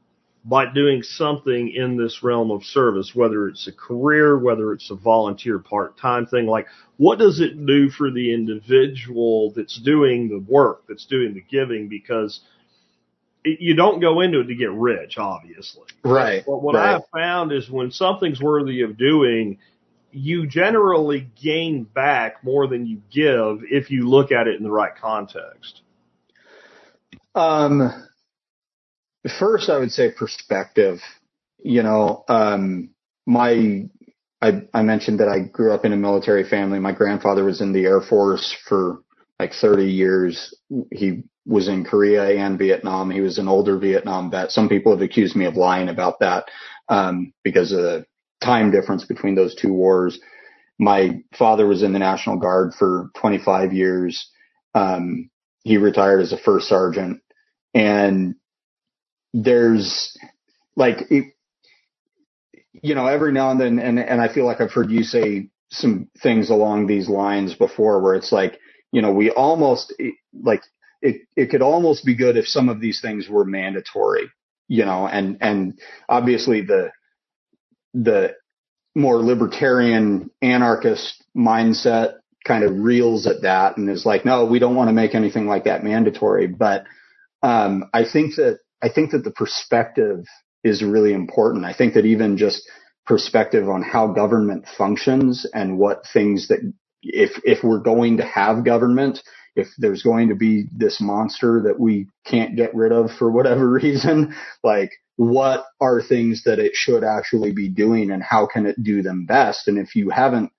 [SPEAKER 2] by doing something in this realm of service, whether it's a career, whether it's a volunteer part time thing? Like, what does it do for the individual that's doing the work, that's doing the giving? Because it, you don't go into it to get rich, obviously.
[SPEAKER 3] Right.
[SPEAKER 2] But what
[SPEAKER 3] right.
[SPEAKER 2] I've found is when something's worthy of doing, you generally gain back more than you give if you look at it in the right context.
[SPEAKER 3] Um, first, I would say perspective. You know, um, my I, I mentioned that I grew up in a military family. My grandfather was in the Air Force for like 30 years. He was in Korea and Vietnam. He was an older Vietnam vet. Some people have accused me of lying about that um, because of the time difference between those two wars. My father was in the National Guard for 25 years. Um, he retired as a first sergeant and there's like it, you know every now and then and and I feel like I've heard you say some things along these lines before where it's like you know we almost like it, it could almost be good if some of these things were mandatory, you know, and, and obviously the, the more libertarian anarchist mindset kind of reels at that and is like, no, we don't want to make anything like that mandatory. But, um, I think that, I think that the perspective is really important. I think that even just perspective on how government functions and what things that if if we're going to have government, if there's going to be this monster that we can't get rid of for whatever [laughs] reason, like what are things that it should actually be doing and how can it do them best? And if you haven't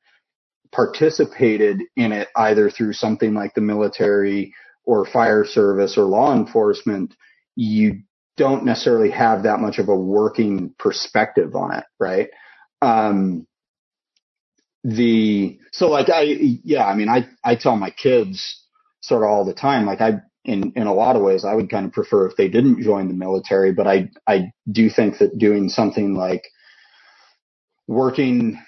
[SPEAKER 3] participated in it either through something like the military or fire service or law enforcement, you don't necessarily have that much of a working perspective on it, right? Um, the so like I yeah I mean I I tell my kids sort of all the time like I in in a lot of ways I would kind of prefer if they didn't join the military but I I do think that doing something like working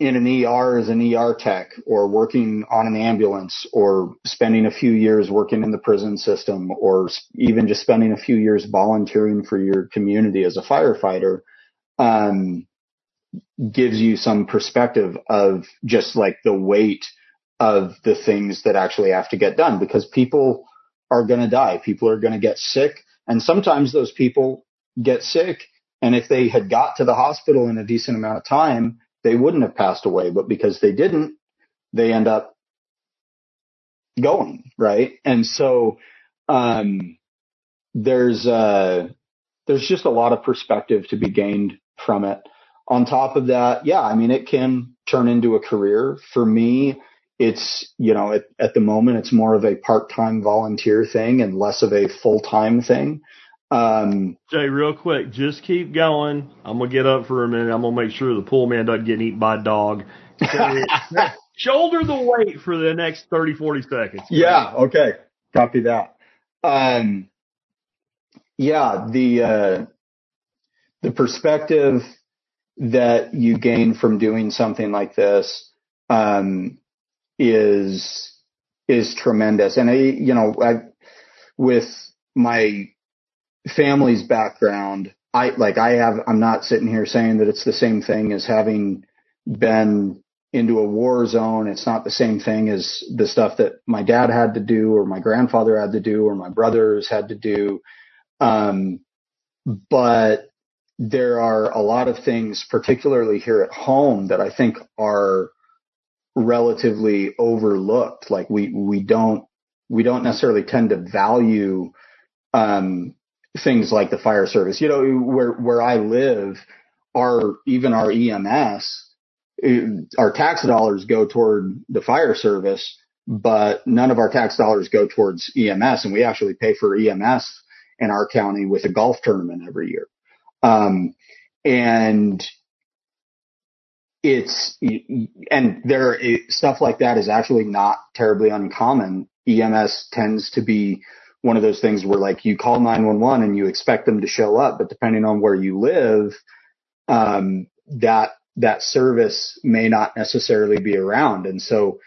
[SPEAKER 3] in an ER as an ER tech or working on an ambulance or spending a few years working in the prison system or even just spending a few years volunteering for your community as a firefighter um, gives you some perspective of just like the weight of the things that actually have to get done because people are going to die. People are going to get sick. And sometimes those people get sick. And if they had got to the hospital in a decent amount of time, they wouldn't have passed away. But because they didn't, they end up going. Right. And so, um, there's, uh, there's just a lot of perspective to be gained from it on top of that, yeah, I mean, it can turn into a career. For me, it's, you know, at, at the moment, it's more of a part-time volunteer thing and less of a full-time thing. Um,
[SPEAKER 2] Jay, real quick, just keep going. I'm gonna get up for a minute. I'm gonna make sure the pool man doesn't get eaten by a dog. [laughs] Shoulder the weight for the next 30, 40 seconds.
[SPEAKER 3] yeah. Okay. Copy that. Um, yeah, the, uh, the perspective that you gain from doing something like this um, is is tremendous. And I, you know, I, with my family's background, I like I have. I'm not sitting here saying that it's the same thing as having been into a war zone. It's not the same thing as the stuff that my dad had to do, or my grandfather had to do, or my brothers had to do. Um, but there are a lot of things, particularly here at home, that I think are relatively overlooked. Like we, we don't, we don't necessarily tend to value, um, things like the fire service. You know, where, where I live, our, even our EMS, our tax dollars go toward the fire service, but none of our tax dollars go towards EMS. And we actually pay for EMS in our county with a golf tournament every year. Um, and it's, and there, stuff like that is actually not terribly uncommon. EMS tends to be one of those things where like you call 911 and you expect them to show up, but depending on where you live, um, that, that service may not necessarily be around. And so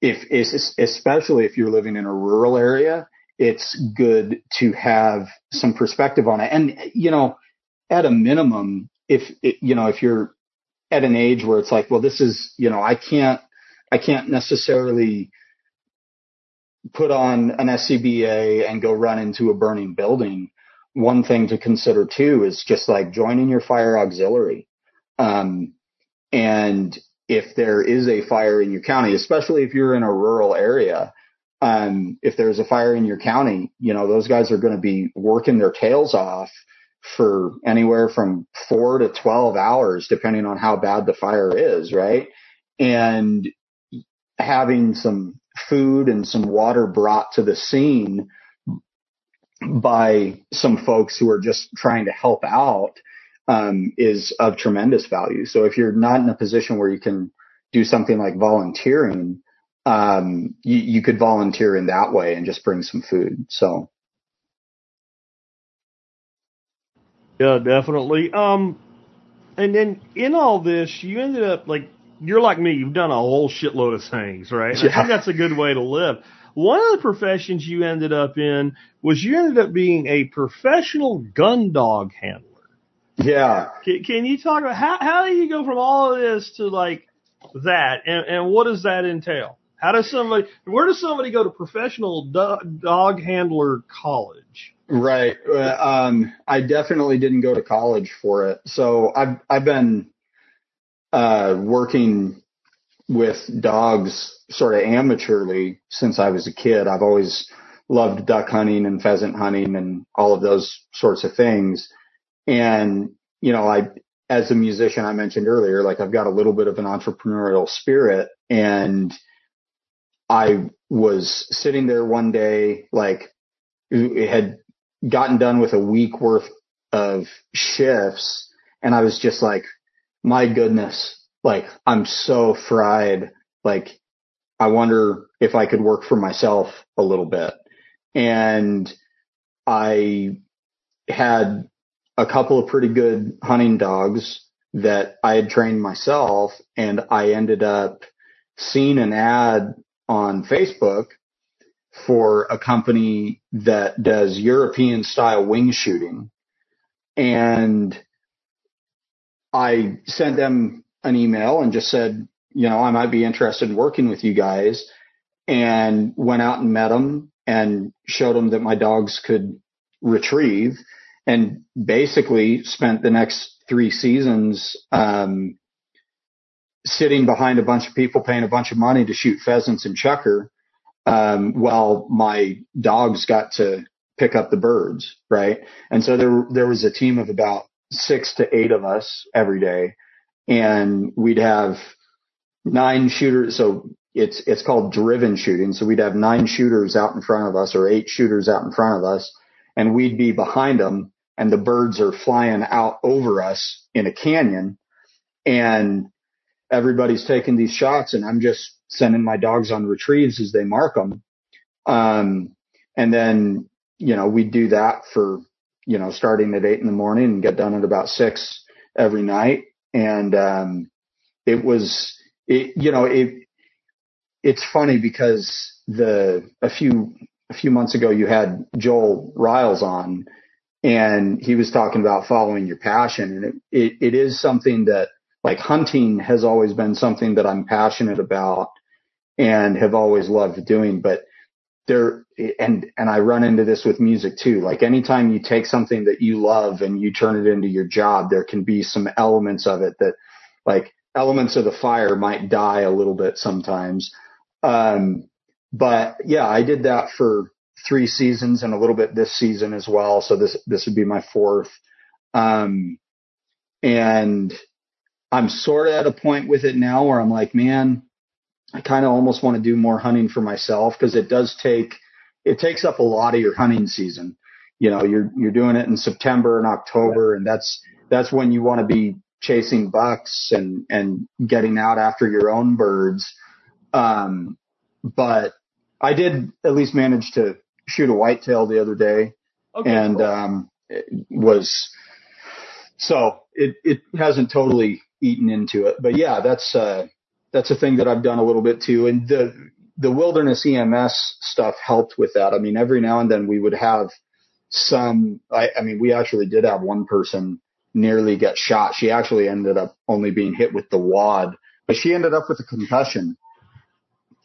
[SPEAKER 3] if, especially if you're living in a rural area, it's good to have some perspective on it. And, you know, at a minimum, if, you know, if you're at an age where it's like, well, this is, you know, I can't, I can't necessarily put on an SCBA and go run into a burning building. One thing to consider too is just like joining your fire auxiliary. Um, and if there is a fire in your county, especially if you're in a rural area, um, if there's a fire in your county, you know, those guys are going to be working their tails off for anywhere from four to 12 hours, depending on how bad the fire is, right? And having some food and some water brought to the scene by some folks who are just trying to help out um, is of tremendous value. So if you're not in a position where you can do something like volunteering, um, you, you could volunteer in that way and just bring some food. So.
[SPEAKER 2] Yeah, definitely. Um, and then in all this, you ended up like you're like me. You've done a whole shitload of things, right?
[SPEAKER 3] Yeah.
[SPEAKER 2] I think that's a good way to live. one of the professions you ended up in was you ended up being a professional gun dog handler.
[SPEAKER 3] Yeah.
[SPEAKER 2] Can, can you talk about how, how do you go from all of this to like that and, and what does that entail? How does somebody, where does somebody go to professional do, dog handler college?
[SPEAKER 3] Right. Uh, um, I definitely didn't go to college for it. So I've, I've been, uh, working with dogs sort of amateurly since I was a kid. I've always loved duck hunting and pheasant hunting and all of those sorts of things. And, you know, I, as a musician, I mentioned earlier, like I've got a little bit of an entrepreneurial spirit and I was sitting there one day, like it had gotten done with a week worth of shifts and I was just like, my goodness, like I'm so fried. Like I wonder if I could work for myself a little bit. And I had a couple of pretty good hunting dogs that I had trained myself and I ended up seeing an ad on Facebook for a company that does European style wing shooting. And I sent them an email and just said, you know, I might be interested in working with you guys and went out and met them and showed them that my dogs could retrieve and basically spent the next three seasons um, sitting behind a bunch of people paying a bunch of money to shoot pheasants and chukar, um, while my dogs got to pick up the birds right? And so there there was a team of about six to eight of us every day. And we'd have nine shooters. So it's it's called driven shooting. So we'd have nine shooters out in front of us or eight shooters out in front of us and we'd be behind them and the birds are flying out over us in a canyon and everybody's taking these shots and I'm just sending my dogs on retrieves as they mark them. Um, and then, you know, we do that for, you know, starting at eight in the morning and get done at about six every night. And, um, it was, it, you know, it, it's funny because the, a few, a few months ago you had Joel Riles on and he was talking about following your passion and it, it, it is something that like hunting has always been something that I'm passionate about and have always loved doing but there and and I run into this with music too like anytime you take something that you love and you turn it into your job there can be some elements of it that like elements of the fire might die a little bit sometimes um but yeah I did that for three seasons and a little bit this season as well. So this, this would be my fourth. Um, and I'm sort of at a point with it now where I'm like, man, I kind of almost want to do more hunting for myself because it does take, it takes up a lot of your hunting season. You know, you're, you're doing it in September and October and that's, that's when you want to be chasing bucks and, and getting out after your own birds. Um, but I did at least manage to shoot a whitetail the other day
[SPEAKER 2] Okay.
[SPEAKER 3] and
[SPEAKER 2] cool.
[SPEAKER 3] um, it was so it it hasn't totally eaten into it, but yeah, that's uh, that's a thing that I've done a little bit too, and the the wilderness EMS stuff helped with that. I mean, every now and then we would have some. I, I mean, we actually did have one person nearly get shot. She actually ended up only being hit with the wad, but she ended up with a concussion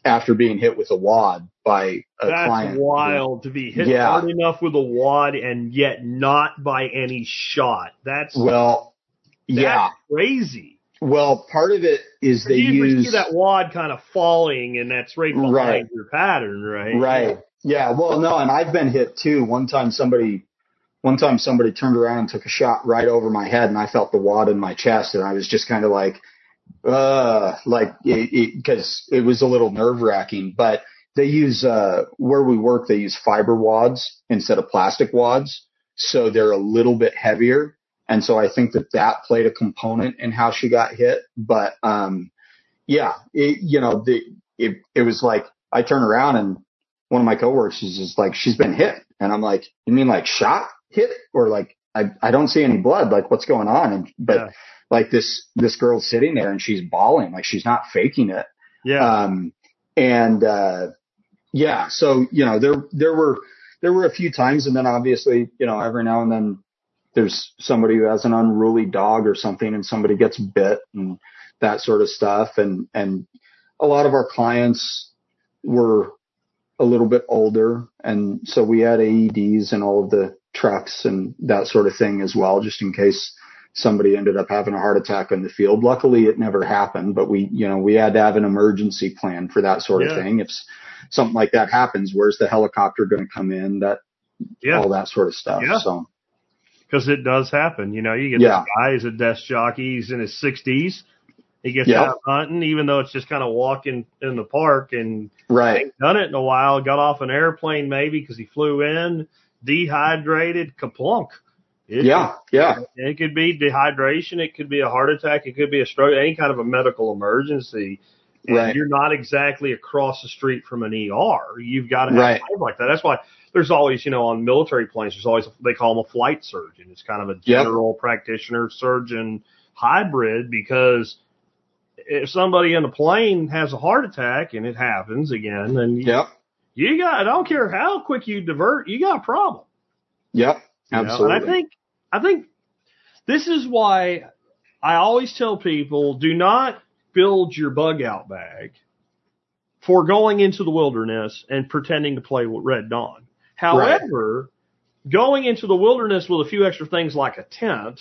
[SPEAKER 3] after being hit with a wad by a client.
[SPEAKER 2] That's
[SPEAKER 3] client.
[SPEAKER 2] wild to be hit
[SPEAKER 3] Yeah.
[SPEAKER 2] hard enough with a wad and yet not by any shot. That's,
[SPEAKER 3] Well,
[SPEAKER 2] that's
[SPEAKER 3] yeah.
[SPEAKER 2] crazy.
[SPEAKER 3] Well, part of it is they
[SPEAKER 2] you usually
[SPEAKER 3] use
[SPEAKER 2] see that wad kind of falling and that's right behind
[SPEAKER 3] Right.
[SPEAKER 2] your pattern, right?
[SPEAKER 3] right. Yeah. Well, no, and I've been hit too. One time somebody, one time somebody turned around and took a shot right over my head, and I felt the wad in my chest, and I was just kind of like, uh, like it because it, was a little nerve wracking. But they use uh where we work, they use fiber wads instead of plastic wads, so they're a little bit heavier. And so I think that that played a component in how she got hit. But, um, yeah, it, you know, the, it, it was like, I turn around and one of my coworkers is just like, she's been hit. And I'm like, you mean like shot hit or like, I, I don't see any blood. Like what's going on? And, but
[SPEAKER 2] Yeah.
[SPEAKER 3] like this, this girl's sitting there and she's bawling. Like she's not faking it.
[SPEAKER 2] Yeah.
[SPEAKER 3] Um, and, uh, yeah, so you know there there were there were a few times, and then obviously you know every now and then there's somebody who has an unruly dog or something, and somebody gets bit and that sort of stuff, and and a lot of our clients were a little bit older, and so we had AEDs and all of the trucks and that sort of thing as well, just in case somebody ended up having a heart attack in the field. Luckily, it never happened, but we, you know, we had to have an emergency plan for that sort
[SPEAKER 2] Yeah.
[SPEAKER 3] of thing. If something like that happens, where's the helicopter going to come in? That,
[SPEAKER 2] Yeah.
[SPEAKER 3] all that sort of stuff.
[SPEAKER 2] Yeah.
[SPEAKER 3] So,
[SPEAKER 2] because it does happen. You know, you get
[SPEAKER 3] Yeah.
[SPEAKER 2] this guy who's a desk jockey, he's in his sixties. He gets
[SPEAKER 3] Yeah.
[SPEAKER 2] out hunting, even though it's just kind of walking in the park, and
[SPEAKER 3] right.
[SPEAKER 2] done it in a while. Got off an airplane maybe because he flew in, dehydrated, kaplunk. It,
[SPEAKER 3] Yeah. Yeah.
[SPEAKER 2] it could be dehydration. It could be a heart attack. It could be a stroke. Any kind of a medical emergency. And
[SPEAKER 3] Right.
[SPEAKER 2] you're not exactly across the street from an ER. You've got to have
[SPEAKER 3] Right.
[SPEAKER 2] like that. That's why there's always, you know, on military planes, there's always, they call them a flight surgeon. It's kind of a
[SPEAKER 3] Yep.
[SPEAKER 2] general practitioner surgeon hybrid because if somebody in the plane has a heart attack and it happens again, then you,
[SPEAKER 3] Yep.
[SPEAKER 2] you got, I don't care how quick you divert, you got a problem.
[SPEAKER 3] Yep.
[SPEAKER 2] You know,
[SPEAKER 3] Absolutely.
[SPEAKER 2] And I think, I think this is why I always tell people do not build your bug out bag for going into the wilderness and pretending to play with Red Dawn. However, going into the wilderness with a few extra things like a tent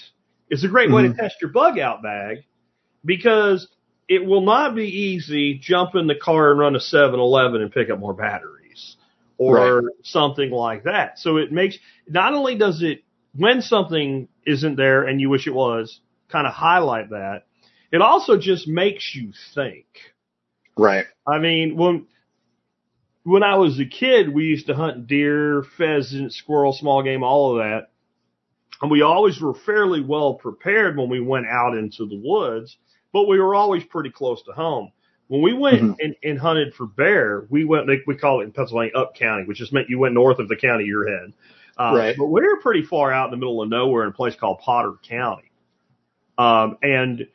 [SPEAKER 2] is a great way to
[SPEAKER 3] Mhm.
[SPEAKER 2] test your bug out bag because it will not be easy jump in the car and run a 7-Eleven and pick up more batteries or something like that. So it makes not only does it when something isn't there and you wish it was kind of highlight that, it also just makes you think.
[SPEAKER 3] right.
[SPEAKER 2] I mean, when when I was a kid, we used to hunt deer, pheasant, squirrel, small game, all of that. And we always were fairly well prepared when we went out into the woods, but we were always pretty close to home. When we went
[SPEAKER 3] Mhm.
[SPEAKER 2] and, and hunted for bear, we went, like we call it in Pennsylvania, up county, which just meant you went north of the county you're in. Uh,
[SPEAKER 3] Right.
[SPEAKER 2] But we were pretty far out in the middle of nowhere in a place called Potter County. Um, and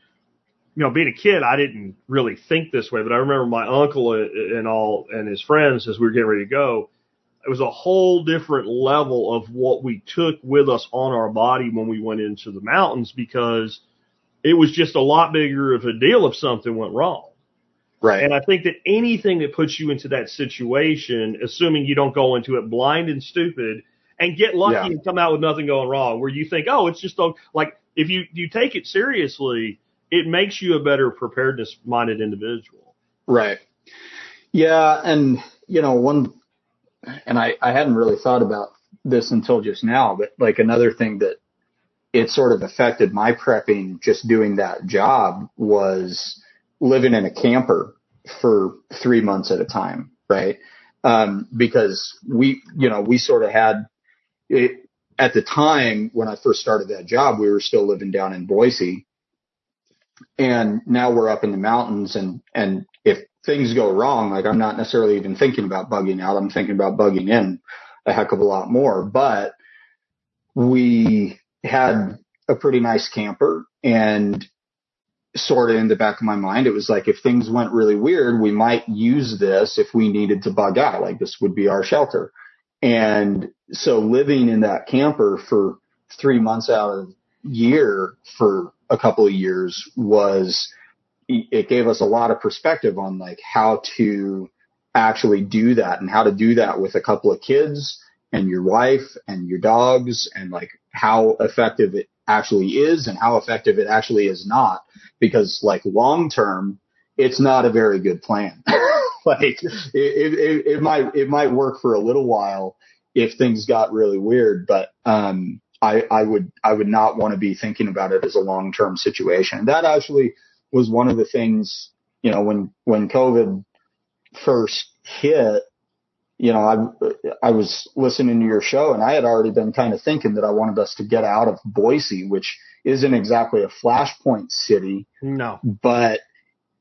[SPEAKER 2] you know, being a kid, I didn't really think this way, but I remember my uncle and all and his friends as we were getting ready to go. It was a whole different level of what we took with us on our body when we went into the mountains because it was just a lot bigger of a deal if something went wrong.
[SPEAKER 3] Right.
[SPEAKER 2] And I think that anything that puts you into that situation, assuming you don't go into it blind and stupid and get lucky
[SPEAKER 3] Yeah.
[SPEAKER 2] and come out with nothing going wrong, where you think, oh, it's just like if you you take it seriously, it makes you a better preparedness minded individual.
[SPEAKER 3] Right. Yeah, and you know, one and I, I hadn't really thought about this until just now, but like another thing that it sort of affected my prepping just doing that job was living in a camper for three months at a time, right? Um, because we, you know, we sort of had it at the time when I first started that job, we were still living down in Boise and now we're up in the mountains and, and if things go wrong, like I'm not necessarily even thinking about bugging out. I'm thinking about bugging in a heck of a lot more, but we had a pretty nice camper and sort of in the back of my mind, it was like, if things went really weird, we might use this if we needed to bug out, like this would be our shelter. And so living in that camper for three months out of year for a couple of years was, it gave us a lot of perspective on like how to actually do that and how to do that with a couple of kids and your wife and your dogs and like how effective it actually is and how effective it actually is not. Because like long term it's not a very good plan. [laughs] Like it, it, it might it might work for a little while if things got really weird but um I, I would I would not want to be thinking about it as a long term situation. That actually was one of the things, you know, when when COVID first hit, you know, I I was listening to your show and I had already been kind of thinking that I wanted us to get out of Boise, which isn't exactly a flashpoint city,
[SPEAKER 2] No.
[SPEAKER 3] but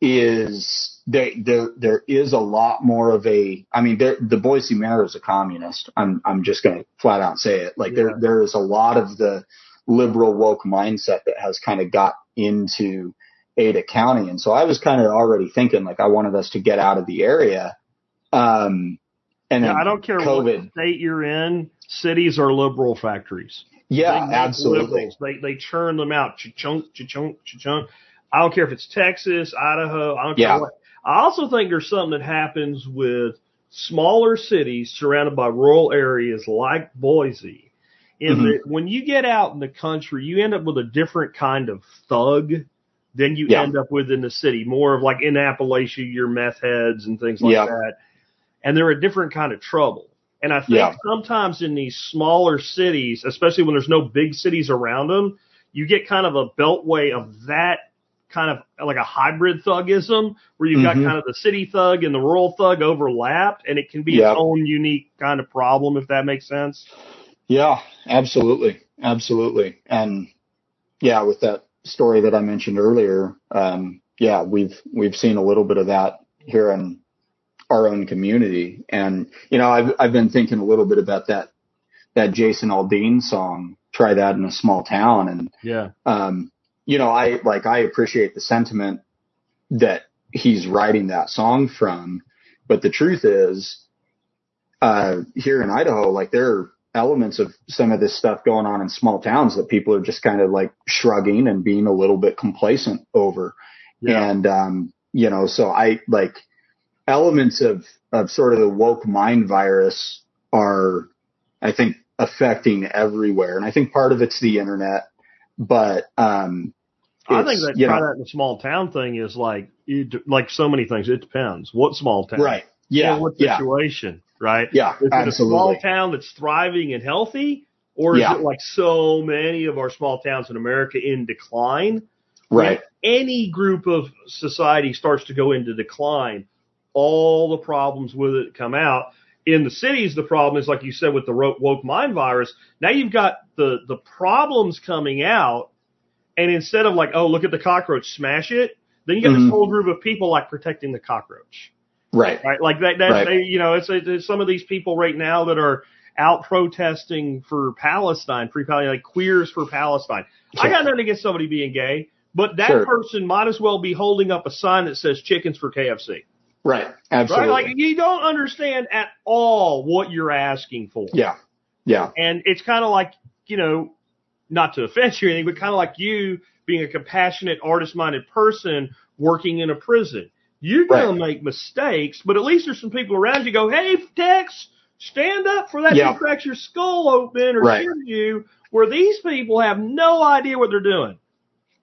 [SPEAKER 3] is there there there is a lot more of a I mean there, the Boise mayor is a communist. I'm I'm just going to flat out say it. Like
[SPEAKER 2] Yeah.
[SPEAKER 3] there there is a lot of the liberal woke mindset that has kind of got into Ada County, and so I was kind of already thinking like I wanted us to get out of the area. Um, and
[SPEAKER 2] Yeah,
[SPEAKER 3] then
[SPEAKER 2] I don't care
[SPEAKER 3] COVID.
[SPEAKER 2] what state you're in. Cities are liberal factories.
[SPEAKER 3] yeah, absolutely.
[SPEAKER 2] liberals. They they churn them out. Chunk, chunk, chunk. I don't care if it's Texas, Idaho. I don't
[SPEAKER 3] Yeah.
[SPEAKER 2] care what. I also think there's something that happens with smaller cities surrounded by rural areas like Boise. In
[SPEAKER 3] Mhm.
[SPEAKER 2] that when you get out in the country, you end up with a different kind of thug than you
[SPEAKER 3] Yeah.
[SPEAKER 2] end up with in the city. More of like in Appalachia, your meth heads and things like
[SPEAKER 3] Yeah.
[SPEAKER 2] that. And they're a different kind of trouble. And I think
[SPEAKER 3] Yeah.
[SPEAKER 2] sometimes in these smaller cities, especially when there's no big cities around them, you get kind of a beltway of that kind of like a hybrid thugism where you've
[SPEAKER 3] Mhm.
[SPEAKER 2] got kind of the city thug and the rural thug overlapped and it can be
[SPEAKER 3] Yeah.
[SPEAKER 2] its own unique kind of problem if that makes sense.
[SPEAKER 3] Yeah, absolutely. Absolutely. And yeah, with that story that I mentioned earlier, um, yeah, we've, we've seen a little bit of that here in our own community. And, you know, I've, I've been thinking a little bit about that, that Jason Aldean song, try that in a small town. And,
[SPEAKER 2] Yeah.
[SPEAKER 3] um, you know, I like, I appreciate the sentiment that he's writing that song from, but the truth is, uh, here in Idaho, like there are elements of some of this stuff going on in small towns that people are just kind of like shrugging and being a little bit complacent over.
[SPEAKER 2] Yeah.
[SPEAKER 3] And, um, you know, so I like elements of, of sort of the woke mind virus are, I think, affecting everywhere. And I think part of it's the internet, but, um,
[SPEAKER 2] I think that
[SPEAKER 3] you
[SPEAKER 2] try
[SPEAKER 3] know-
[SPEAKER 2] that in a small town thing is like like so many things. It depends. What small town?
[SPEAKER 3] right. Yeah.
[SPEAKER 2] What
[SPEAKER 3] Yeah.
[SPEAKER 2] situation? Right?
[SPEAKER 3] Yeah.
[SPEAKER 2] Is it a small town that's thriving and healthy, or is
[SPEAKER 3] Yeah.
[SPEAKER 2] it like so many of our small towns in America in decline?
[SPEAKER 3] Right.
[SPEAKER 2] When any group of society starts to go into decline, all the problems with it come out. In the cities, the problem is like you said with the woke mind virus. Now you've got the the problems coming out, and instead of like, oh, look at the cockroach, smash it, then you got this
[SPEAKER 3] Mhm.
[SPEAKER 2] whole group of people like protecting the cockroach
[SPEAKER 3] Right.
[SPEAKER 2] right? Like that, that
[SPEAKER 3] Right.
[SPEAKER 2] they, you know, it's, it's some of these people right now that are out protesting for Palestine, free Palestine, like queers for Palestine. I got nothing against somebody being gay, but that
[SPEAKER 3] Sure.
[SPEAKER 2] person might as well be holding up a sign that says chickens for KFC,
[SPEAKER 3] Right. Absolutely.
[SPEAKER 2] right? Like you don't understand at all what you're asking for.
[SPEAKER 3] yeah. Yeah.
[SPEAKER 2] And it's kind of like, you know, not to offend you or anything, but kind of like you being a compassionate, artist minded person working in a prison. You're going to make mistakes, but at least there's some people around you go, hey, Tex, stand up for that
[SPEAKER 3] Yeah.
[SPEAKER 2] who cracks your skull open or
[SPEAKER 3] Right.
[SPEAKER 2] you, where these people have no idea what they're doing.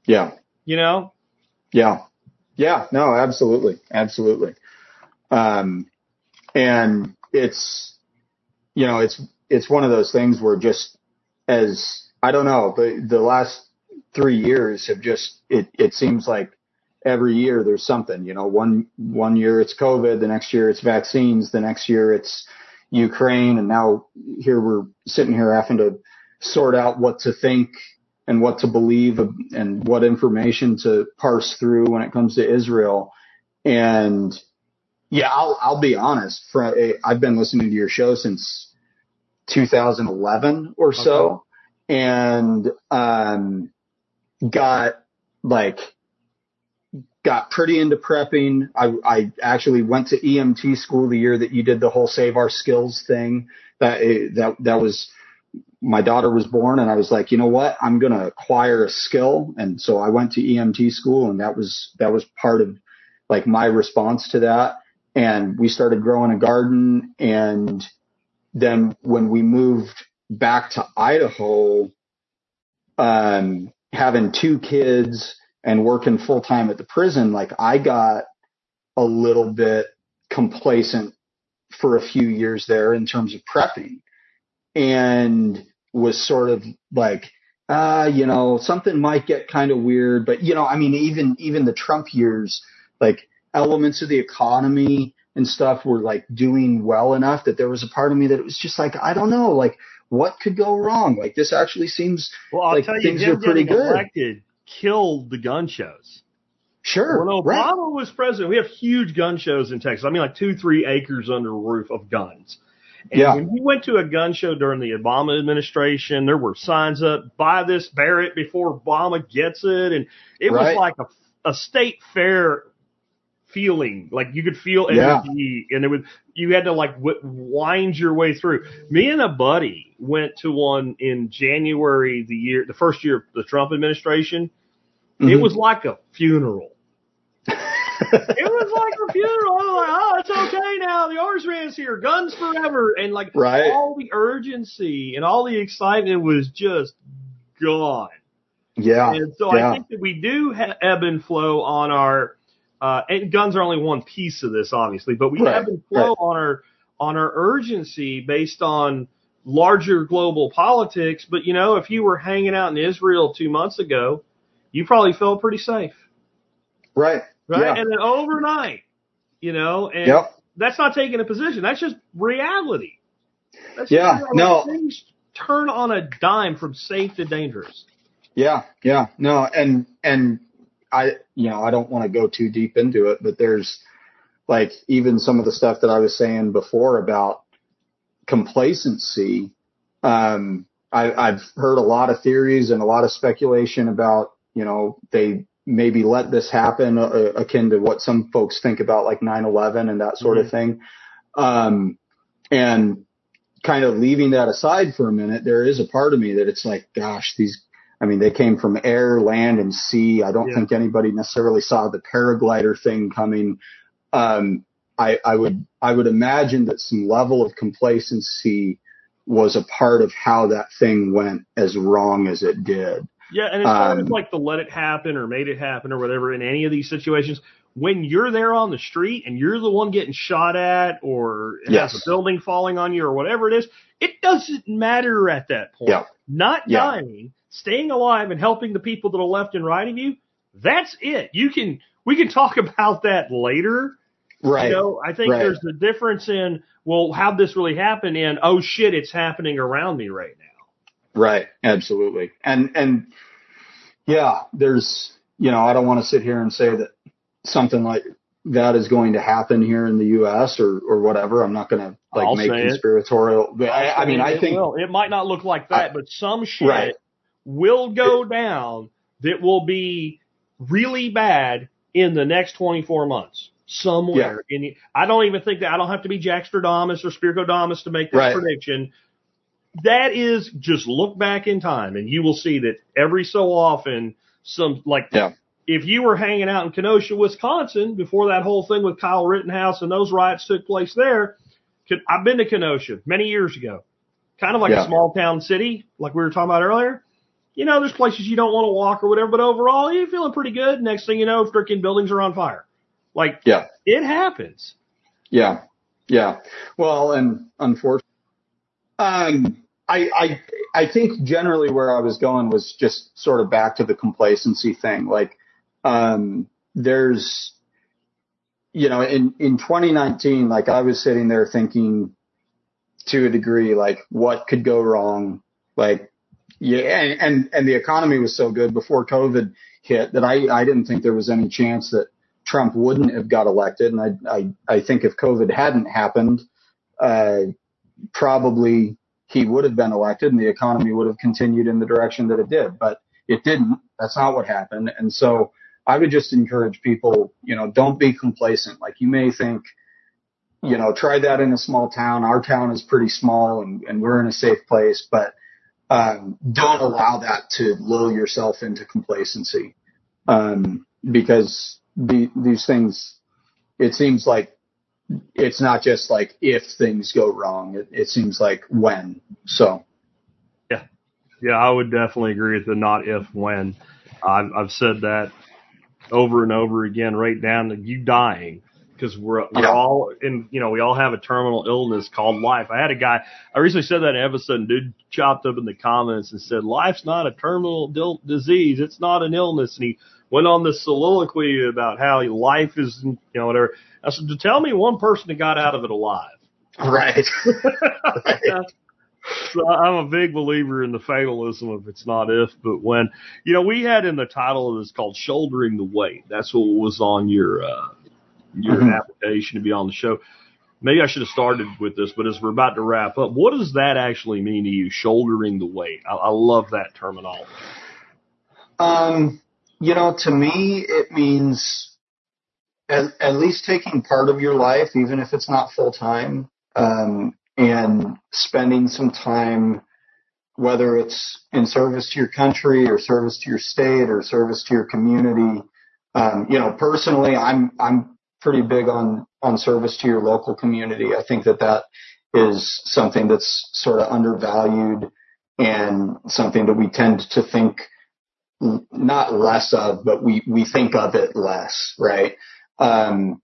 [SPEAKER 3] Yeah.
[SPEAKER 2] You know?
[SPEAKER 3] Yeah. Yeah. No, absolutely. Absolutely. Um, and it's, you know, it's, it's one of those things where just as, I don't know, the, the last three years have just, it, it seems like every year there's something, you know, one, one year it's COVID, the next year it's vaccines, the next year it's Ukraine. And now here we're sitting here having to sort out what to think and what to believe and what information to parse through when it comes to Israel. And yeah, I'll, I'll be honest. For, eh, I've been listening to your show since 2011 or so and, um, got like, got pretty into prepping. I, I actually went to EMT school the year that you did the whole save our skills thing. That, that, that was, my daughter was born and I was like, you know what? I'm going to acquire a skill. And so I went to EMT school and that was, that was part of like my response to that. And we started growing a garden. And then when we moved back to Idaho, um, having two kids and working full time at the prison, like I got a little bit complacent for a few years there in terms of prepping and was sort of like, uh, you know, something might get kind of weird, but you know, I mean, even, even the Trump years, like elements of the economy and stuff were like doing well enough that there was a part of me that it was just like, I don't know, like what could go wrong? Like this actually seems
[SPEAKER 2] Well, I'll
[SPEAKER 3] Like,
[SPEAKER 2] tell you,
[SPEAKER 3] things are pretty good.
[SPEAKER 2] elected killed the gun shows.
[SPEAKER 3] sure.
[SPEAKER 2] When Obama
[SPEAKER 3] right.
[SPEAKER 2] was president, we have huge gun shows in Texas. I mean, like two, three acres under a roof of guns. And
[SPEAKER 3] Yeah.
[SPEAKER 2] when he went to a gun show during the Obama administration, there were signs up, buy this Barrett before Obama gets it. And it
[SPEAKER 3] Right.
[SPEAKER 2] was like a, a state fair feeling. Like you could feel
[SPEAKER 3] Yeah.
[SPEAKER 2] energy, and it was you had to like w- wind your way through. Me and a buddy went to one in January the year the first year of the Trump administration. It
[SPEAKER 3] Mhm.
[SPEAKER 2] was like a funeral. [laughs] It was like a funeral. Like, oh, it's okay now. The orange man's here. Guns forever. And like
[SPEAKER 3] Right.
[SPEAKER 2] all the urgency and all the excitement was just gone.
[SPEAKER 3] yeah.
[SPEAKER 2] And so
[SPEAKER 3] yeah.
[SPEAKER 2] I think that we do ha- ebb and flow on our, uh, and guns are only one piece of this, obviously, but we
[SPEAKER 3] Right,
[SPEAKER 2] ebb and flow on our, on our urgency based on larger global politics. But you know, if you were hanging out in Israel two months ago, you probably felt pretty safe,
[SPEAKER 3] right.
[SPEAKER 2] right?
[SPEAKER 3] Yeah.
[SPEAKER 2] And then overnight, you know, and
[SPEAKER 3] Yep.
[SPEAKER 2] that's not taking a position. That's just reality. That's
[SPEAKER 3] Yeah,
[SPEAKER 2] just,
[SPEAKER 3] no.
[SPEAKER 2] Things turn on a dime from safe to dangerous.
[SPEAKER 3] Yeah, yeah, no, and and I, you know, I don't want to go too deep into it, but there's like even some of the stuff that I was saying before about complacency. Um, I, I've heard a lot of theories and a lot of speculation about, you know, they maybe let this happen, uh, akin to what some folks think about like 9/11 and that sort of thing. Um, and kind of leaving that aside for a minute, there is a part of me that it's like, gosh, these I mean, they came from air, land, and sea. I don't
[SPEAKER 2] Yeah.
[SPEAKER 3] think anybody necessarily saw the paraglider thing coming. Um, I, I would, I would imagine that some level of complacency was a part of how that thing went as wrong as it did.
[SPEAKER 2] Yeah, and far
[SPEAKER 3] Um,
[SPEAKER 2] as like the let it happen or made it happen or whatever in any of these situations, when you're there on the street and you're the one getting shot at or it has
[SPEAKER 3] Yes.
[SPEAKER 2] a building falling on you or whatever it is, it doesn't matter at that point.
[SPEAKER 3] Yeah.
[SPEAKER 2] Not
[SPEAKER 3] Yeah.
[SPEAKER 2] dying, staying alive and helping the people that are left and right of you, that's it. You can we can talk [laughs] about that later.
[SPEAKER 3] Right.
[SPEAKER 2] You know, I think
[SPEAKER 3] Right.
[SPEAKER 2] there's a difference in well, how'd this really happen and oh shit, it's happening around me right now.
[SPEAKER 3] Right. Absolutely. And, and yeah, there's, you know, I don't want to sit here and say that something like that is going to happen here in the U.S. or, or whatever. I'm not going to like
[SPEAKER 2] I'll
[SPEAKER 3] make conspiratorial, but I, I mean, I
[SPEAKER 2] it
[SPEAKER 3] think,
[SPEAKER 2] will. it might not look like that,
[SPEAKER 3] I-
[SPEAKER 2] but some shit
[SPEAKER 3] Right.
[SPEAKER 2] Will go down that will be really bad in the next 24 months somewhere. In the, I don't even think that I don't have to be Jackstradamus or Spiricodamus to make that
[SPEAKER 3] Right.
[SPEAKER 2] prediction. That is just look back in time and you will see that every so often some like
[SPEAKER 3] Yeah.
[SPEAKER 2] if you were hanging out in Kenosha, Wisconsin before that whole thing with Kyle Rittenhouse and those riots took place there, I've been to Kenosha many years ago. Kind of like
[SPEAKER 3] Yeah.
[SPEAKER 2] a small town city, like we were talking about earlier. You know, there's places you don't want to walk or whatever, but overall you're feeling pretty good. Next thing you know, freaking buildings are on fire. Like
[SPEAKER 3] yeah.
[SPEAKER 2] it happens.
[SPEAKER 3] Yeah, yeah. Well, and unfortunately, um, I, I, I think generally where I was going was just sort of back to the complacency thing. Like, um, there's, you know, in, in 2019, like I was sitting there thinking to a degree, like what could go wrong? Like, yeah, and, and, the economy was so good before COVID hit that I, I didn't think there was any chance that Trump wouldn't have got elected. And I, I, I think if COVID hadn't happened, uh, probably he would have been elected and the economy would have continued in the direction that it did, but it didn't. That's not what happened. And so I would just encourage people, you know, don't be complacent. Like you may think, you know, try that in a small town. Our town is pretty small and, and we're in a safe place, but, um, don't allow that to lull yourself into complacency. Um, because the, these things, it seems like it's not just like if things go wrong. It, it seems like when. So
[SPEAKER 2] Yeah, yeah I would definitely agree with the not if when. I've, I've said that over and over again, right down to you dying because we're, we're
[SPEAKER 3] Yeah.
[SPEAKER 2] all in, you know, we all have a terminal illness called life. I had a guy, I recently said that in an episode and dude chopped up in the comments and said, life's not a terminal dil- disease. It's not an illness. And he went on this soliloquy about how life is, you know, whatever. I said, tell me one person that got out of it alive.
[SPEAKER 3] right. [laughs]
[SPEAKER 2] So I'm a big believer in the fatalism of it's not if, but when. You know, we had in the title of this called "Shouldering the Weight." That's what was on your uh, your
[SPEAKER 3] Mhm.
[SPEAKER 2] application to be on the show. Maybe I should have started with this, but as we're about to wrap up, what does that actually mean to you? Shouldering the weight. I, I love that terminology.
[SPEAKER 3] Um, you know, to me, it means at, at least taking part of your life, even if it's not full time, um, and spending some time, whether it's in service to your country or service to your state or service to your community. Um, you know, personally, I'm I'm pretty big on on service to your local community. I think that that is something that's sort of undervalued and something that we tend to think not less of, but we we think of it less, right? Um,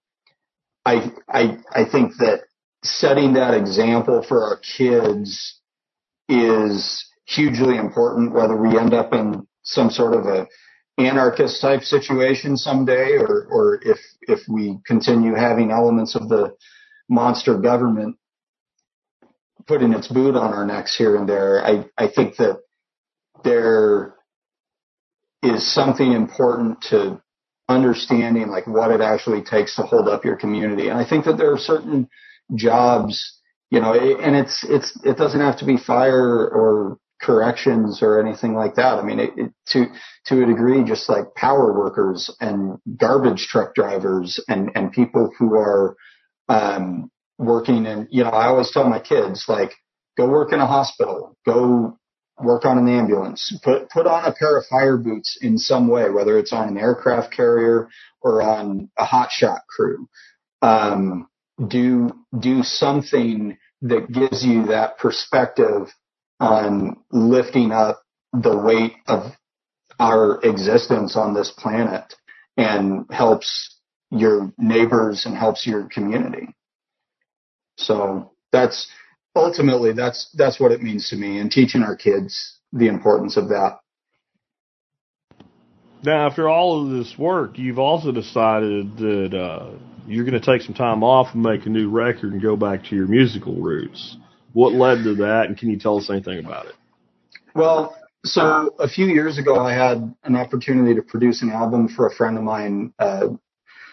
[SPEAKER 3] I I I think that setting that example for our kids is hugely important, whether we end up in some sort of a anarchist type situation someday, or or if if we continue having elements of the monster government putting its boot on our necks here and there. I I think that there is something important to understanding like what it actually takes to hold up your community. And I think that there are certain jobs, you know, and it's, it's, it doesn't have to be fire or corrections or anything like that. I mean, it, it, to, to a degree, just like power workers and garbage truck drivers and, and people who are, um, working in, you know, I always tell my kids, like, go work in a hospital, go work on an ambulance, put put on a pair of fire boots in some way, whether it's on an aircraft carrier or on a hotshot crew. Um, do do something that gives you that perspective on lifting up the weight of our existence on this planet and helps your neighbors and helps your community. So that's ultimately that's that's what it means to me and teaching our kids the importance of that
[SPEAKER 2] now after all of this work you've also decided that uh, you're going to take some time off and make a new record and go back to your musical roots what led to that and can you tell us anything about it?
[SPEAKER 3] Well so a few years ago i had an opportunity to produce an album for a friend of mine uh,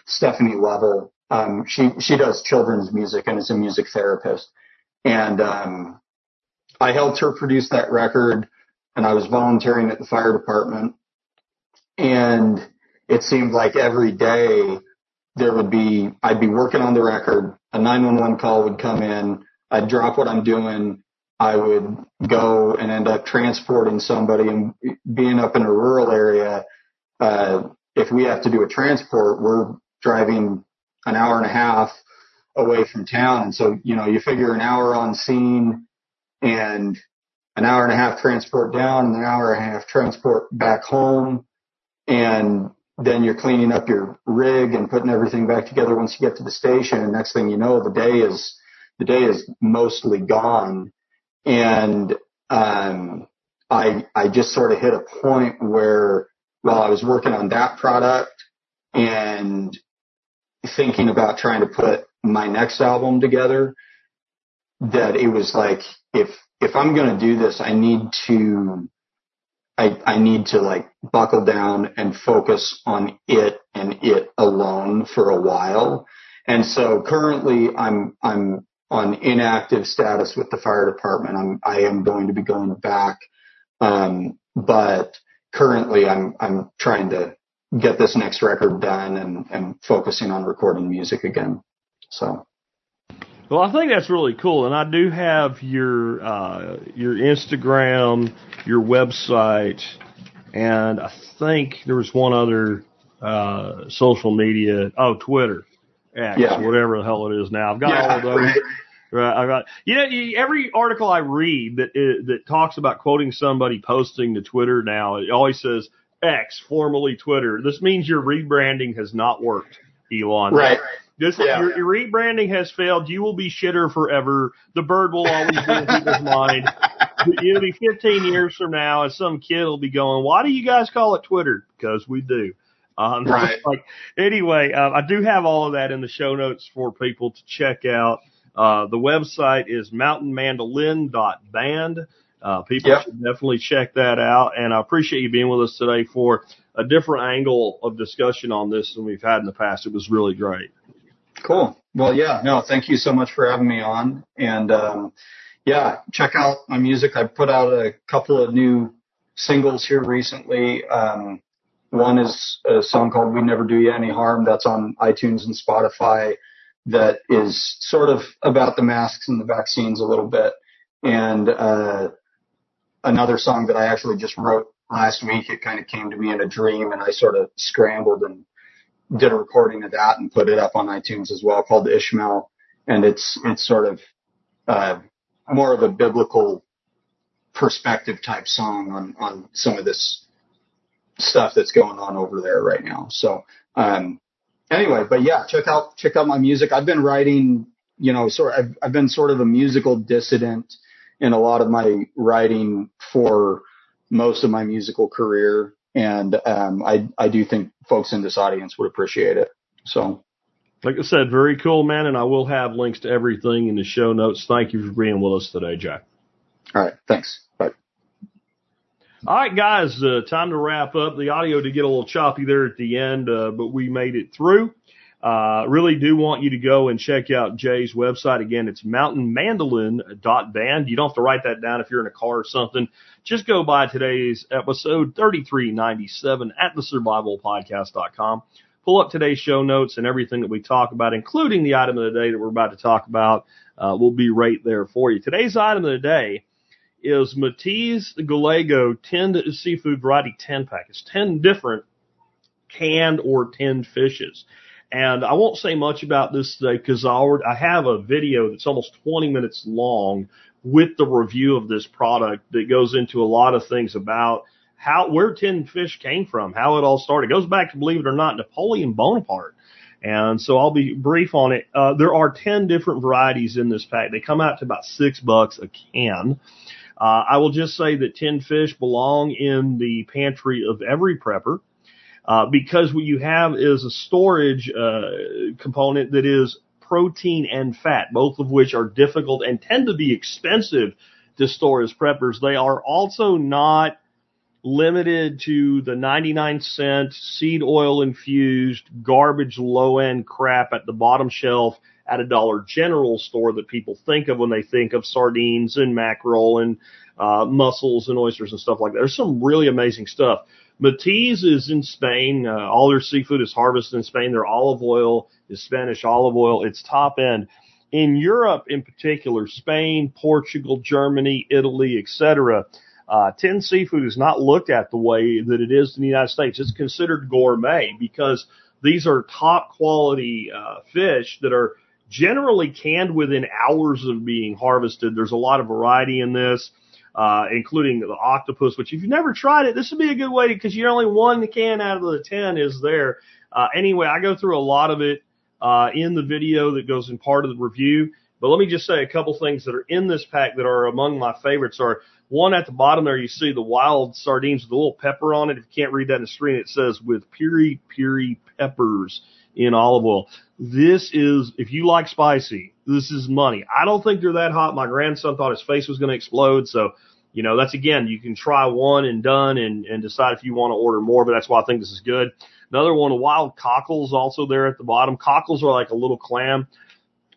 [SPEAKER 3] stephanie level um, she she does children's music and is a music therapist. And um, I helped her produce that record, and I was volunteering at the fire department. And it seemed like every day there would be, I'd be working on the record, a 911 call would come in, I'd drop what I'm doing, I would go and end up transporting somebody and being up in a rural area. Uh, if we have to do a transport, we're driving an hour and a half away from town. And so, you know, you figure an hour on scene and an hour and a half transport down and an hour and a half transport back home. And then you're cleaning up your rig and putting everything back together once you get to the station. And next thing you know, the day is, the day is mostly gone. And, um, I, I just sort of hit a point where while I was working on that product and thinking about trying to put my next album together that it was like if if I'm going to do this I need to I I need to like buckle down and focus on it and it alone for a while. And so currently I'm I'm on inactive status with the fire department. I'm I am going to be going back um but currently I'm I'm trying to get this next record done and and focusing on recording music again. So.
[SPEAKER 2] Well, I think that's really cool, and I do have your uh, your Instagram, your website, and I think there was one other uh, social media. Oh, Twitter, X,
[SPEAKER 3] Yeah.
[SPEAKER 2] whatever the hell it is now. I've got all of those.
[SPEAKER 3] right.
[SPEAKER 2] Right, I got. You know, every article I read that uh, that talks about quoting somebody posting to Twitter now, it always says X, formerly Twitter. This means your rebranding has not worked, Elon.
[SPEAKER 3] Right.
[SPEAKER 2] This
[SPEAKER 3] Yeah.
[SPEAKER 2] your, your rebranding has failed. You will be shitter forever. The bird will always be in people's [laughs] mind. It'll be 15 years from now, and some kid will be going, "Why do you guys call it Twitter?" Because we do. Um, [laughs]
[SPEAKER 3] Right.
[SPEAKER 2] Like anyway, uh, I do have all of that in the show notes for people to check out. Uh, the website is mountainmandolin.band. Uh, people
[SPEAKER 3] Yep.
[SPEAKER 2] should definitely check that out. And I appreciate you being with us today for a different angle of discussion on this than we've had in the past. It was really great.
[SPEAKER 3] Cool. Well, yeah, no, thank you so much for having me on. And, um, yeah, check out my music. I put out a couple of new singles here recently. Um, One is a song called "We Never Do You Any Harm" that's on iTunes and Spotify. That is sort of about the masks and the vaccines a little bit, and uh, another song that I actually just wrote last week. It kind of came to me in a dream, and I sort of scrambled and did a recording of that and put it up on iTunes as well, called Ishmael, and it's it's sort of uh, more of a biblical perspective type song on on some of this stuff that's going on over there right now. So um, anyway, but yeah, check out check out my music. I've been writing, you know, sort I've, I've been sort of a musical dissident in a lot of my writing for most of my musical career, and um, I I do think folks in this audience would appreciate it. So
[SPEAKER 2] Like I said, very cool, man, and I will have links to everything in the show notes. Thank you for being with us today, Jack.
[SPEAKER 3] all right, thanks.
[SPEAKER 2] All right, guys, uh, time to wrap up. The audio did get a little choppy there at the end, uh, but we made it through. Uh, really do want you to go and check out Jay's website. Again, it's mountainmandolin.band. You don't have to write that down if you're in a car or something. Just go by today's episode 3397 at thesurvivalpodcast.com. Pull up today's show notes and everything that we talk about, including the item of the day that we're about to talk about, uh, will be right there for you. Today's item of the day is Matiz Gallego 10 seafood variety 10 pack. It's 10 different canned or tinned fishes. And I won't say much about this today because I have a video that's almost 20 minutes long with the review of this product that goes into a lot of things about how, where tinned fish came from, how it all started. It goes back to, believe it or not, Napoleon Bonaparte. And so I'll be brief on it. Uh, there are 10 different varieties in this pack. They come out to about six bucks a can. Uh, I will just say that tinned fish belong in the pantry of every prepper. Uh, because what you have is a storage uh, component that is protein and fat, both of which are difficult and tend to be expensive to store as preppers. They are also not limited to the 99 cent seed oil infused garbage low end crap at the bottom shelf at a Dollar General store that people think of when they think of sardines and mackerel and uh, mussels and oysters and stuff like that. There's some really amazing stuff. Matiz is in Spain. Uh, all their seafood is harvested in Spain. Their olive oil is Spanish olive oil. It's top end. In Europe, in particular, Spain, Portugal, Germany, Italy, etc., uh, tinned seafood is not looked at the way that it is in the United States. It's considered gourmet because these are top quality uh, fish that are generally canned within hours of being harvested. There's a lot of variety in this uh, including the octopus, which if you've never tried it, this would be a good way to. because you're only one can out of the 10 is there. Uh, anyway, I go through a lot of it, uh, in the video that goes in part of the review. But let me just say a couple things that are in this pack that are among my favorites are one at the bottom there, you see the wild sardines with a little pepper on it. If you can't read that in the screen, it says with piri piri peppers in olive oil. This is, if you like spicy, this is money. I don't think they're that hot. My grandson thought his face was going to explode. So, you know, that's again, you can try one and done and, and decide if you want to order more, but that's why I think this is good. Another one, wild cockles also there at the bottom. Cockles are like a little clam.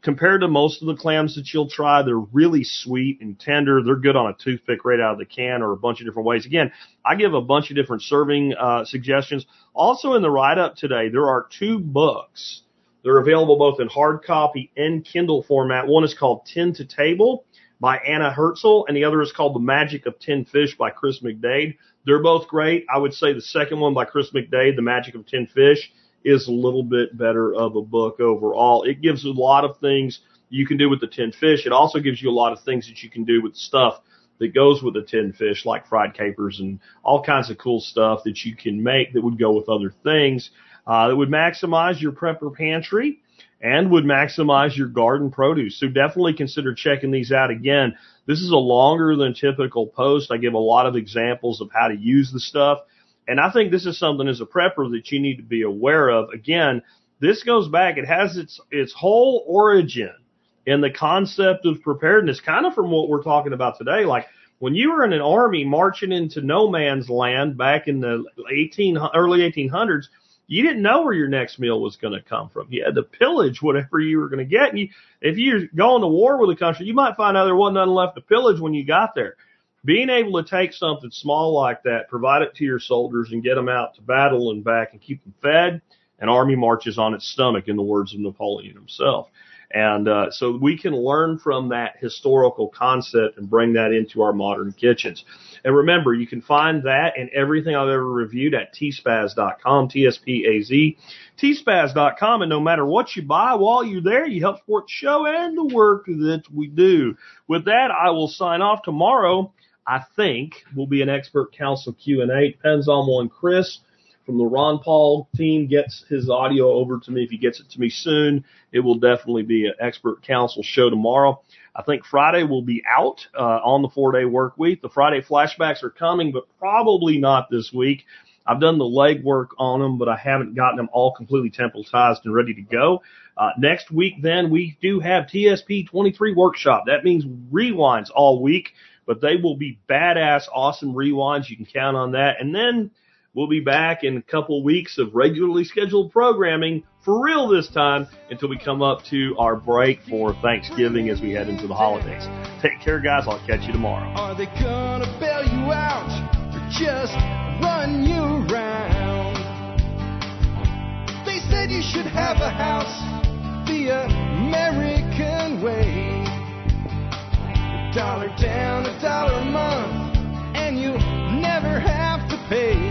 [SPEAKER 2] Compared to most of the clams that you'll try, they're really sweet and tender. They're good on a toothpick right out of the can or a bunch of different ways. Again, I give a bunch of different serving uh, suggestions. Also in the write up today, there are two books. They're available both in hard copy and Kindle format. One is called Tin to Table by Anna Hezel, and the other is called The Magic of Tin Fish by Chris McDade. They're both great. I would say the second one by Chris McDade, The Magic of Tin Fish, is a little bit better of a book overall. It gives a lot of things you can do with the tin fish. It also gives you a lot of things that you can do with stuff that goes with the tin fish, like fried capers and all kinds of cool stuff that you can make that would go with other things uh, that would maximize your prepper pantry and would maximize your garden produce. So definitely consider checking these out again. This is a longer than typical post. I give a lot of examples of how to use the stuff. And I think this is something as a prepper that you need to be aware of. Again, this goes back, it has its, its whole origin in the concept of preparedness, kind of from what we're talking about today. Like when you were in an army marching into no man's land back in the 18, early 1800s, you didn't know where your next meal was going to come from. You had to pillage whatever you were going to get. And you, if you're going to war with a country, you might find out there wasn't nothing left to pillage when you got there. being able to take something small like that, provide it to your soldiers and get them out to battle and back and keep them fed, an army marches on its stomach in the words of Napoleon himself. And uh, so we can learn from that historical concept and bring that into our modern kitchens. And remember, you can find that and everything I've ever reviewed at tspaz.com, T-S-P-A-Z, tspaz.com. And no matter what you buy while you're there, you help support the show and the work that we do. With that, I will sign off tomorrow. I think will be an expert council Q&A. Depends on when Chris from the Ron Paul team gets his audio over to me. If he gets it to me soon, it will definitely be an expert council show tomorrow. I think Friday will be out uh, on the four day work week. The Friday flashbacks are coming, but probably not this week. I've done the legwork on them, but I haven't gotten them all completely templatized and ready to go. Uh, next week, then we do have TSP 23 workshop. That means rewinds all week, but they will be badass, awesome rewinds. You can count on that. And then We'll be back in a couple weeks of regularly scheduled programming for real this time until we come up to our break for Thanksgiving as we head into the holidays. Take care, guys. I'll catch you tomorrow.
[SPEAKER 1] Are they gonna bail you out or just run you around? They said you should have a house the American way. A dollar down, a dollar a month, and you never have to pay.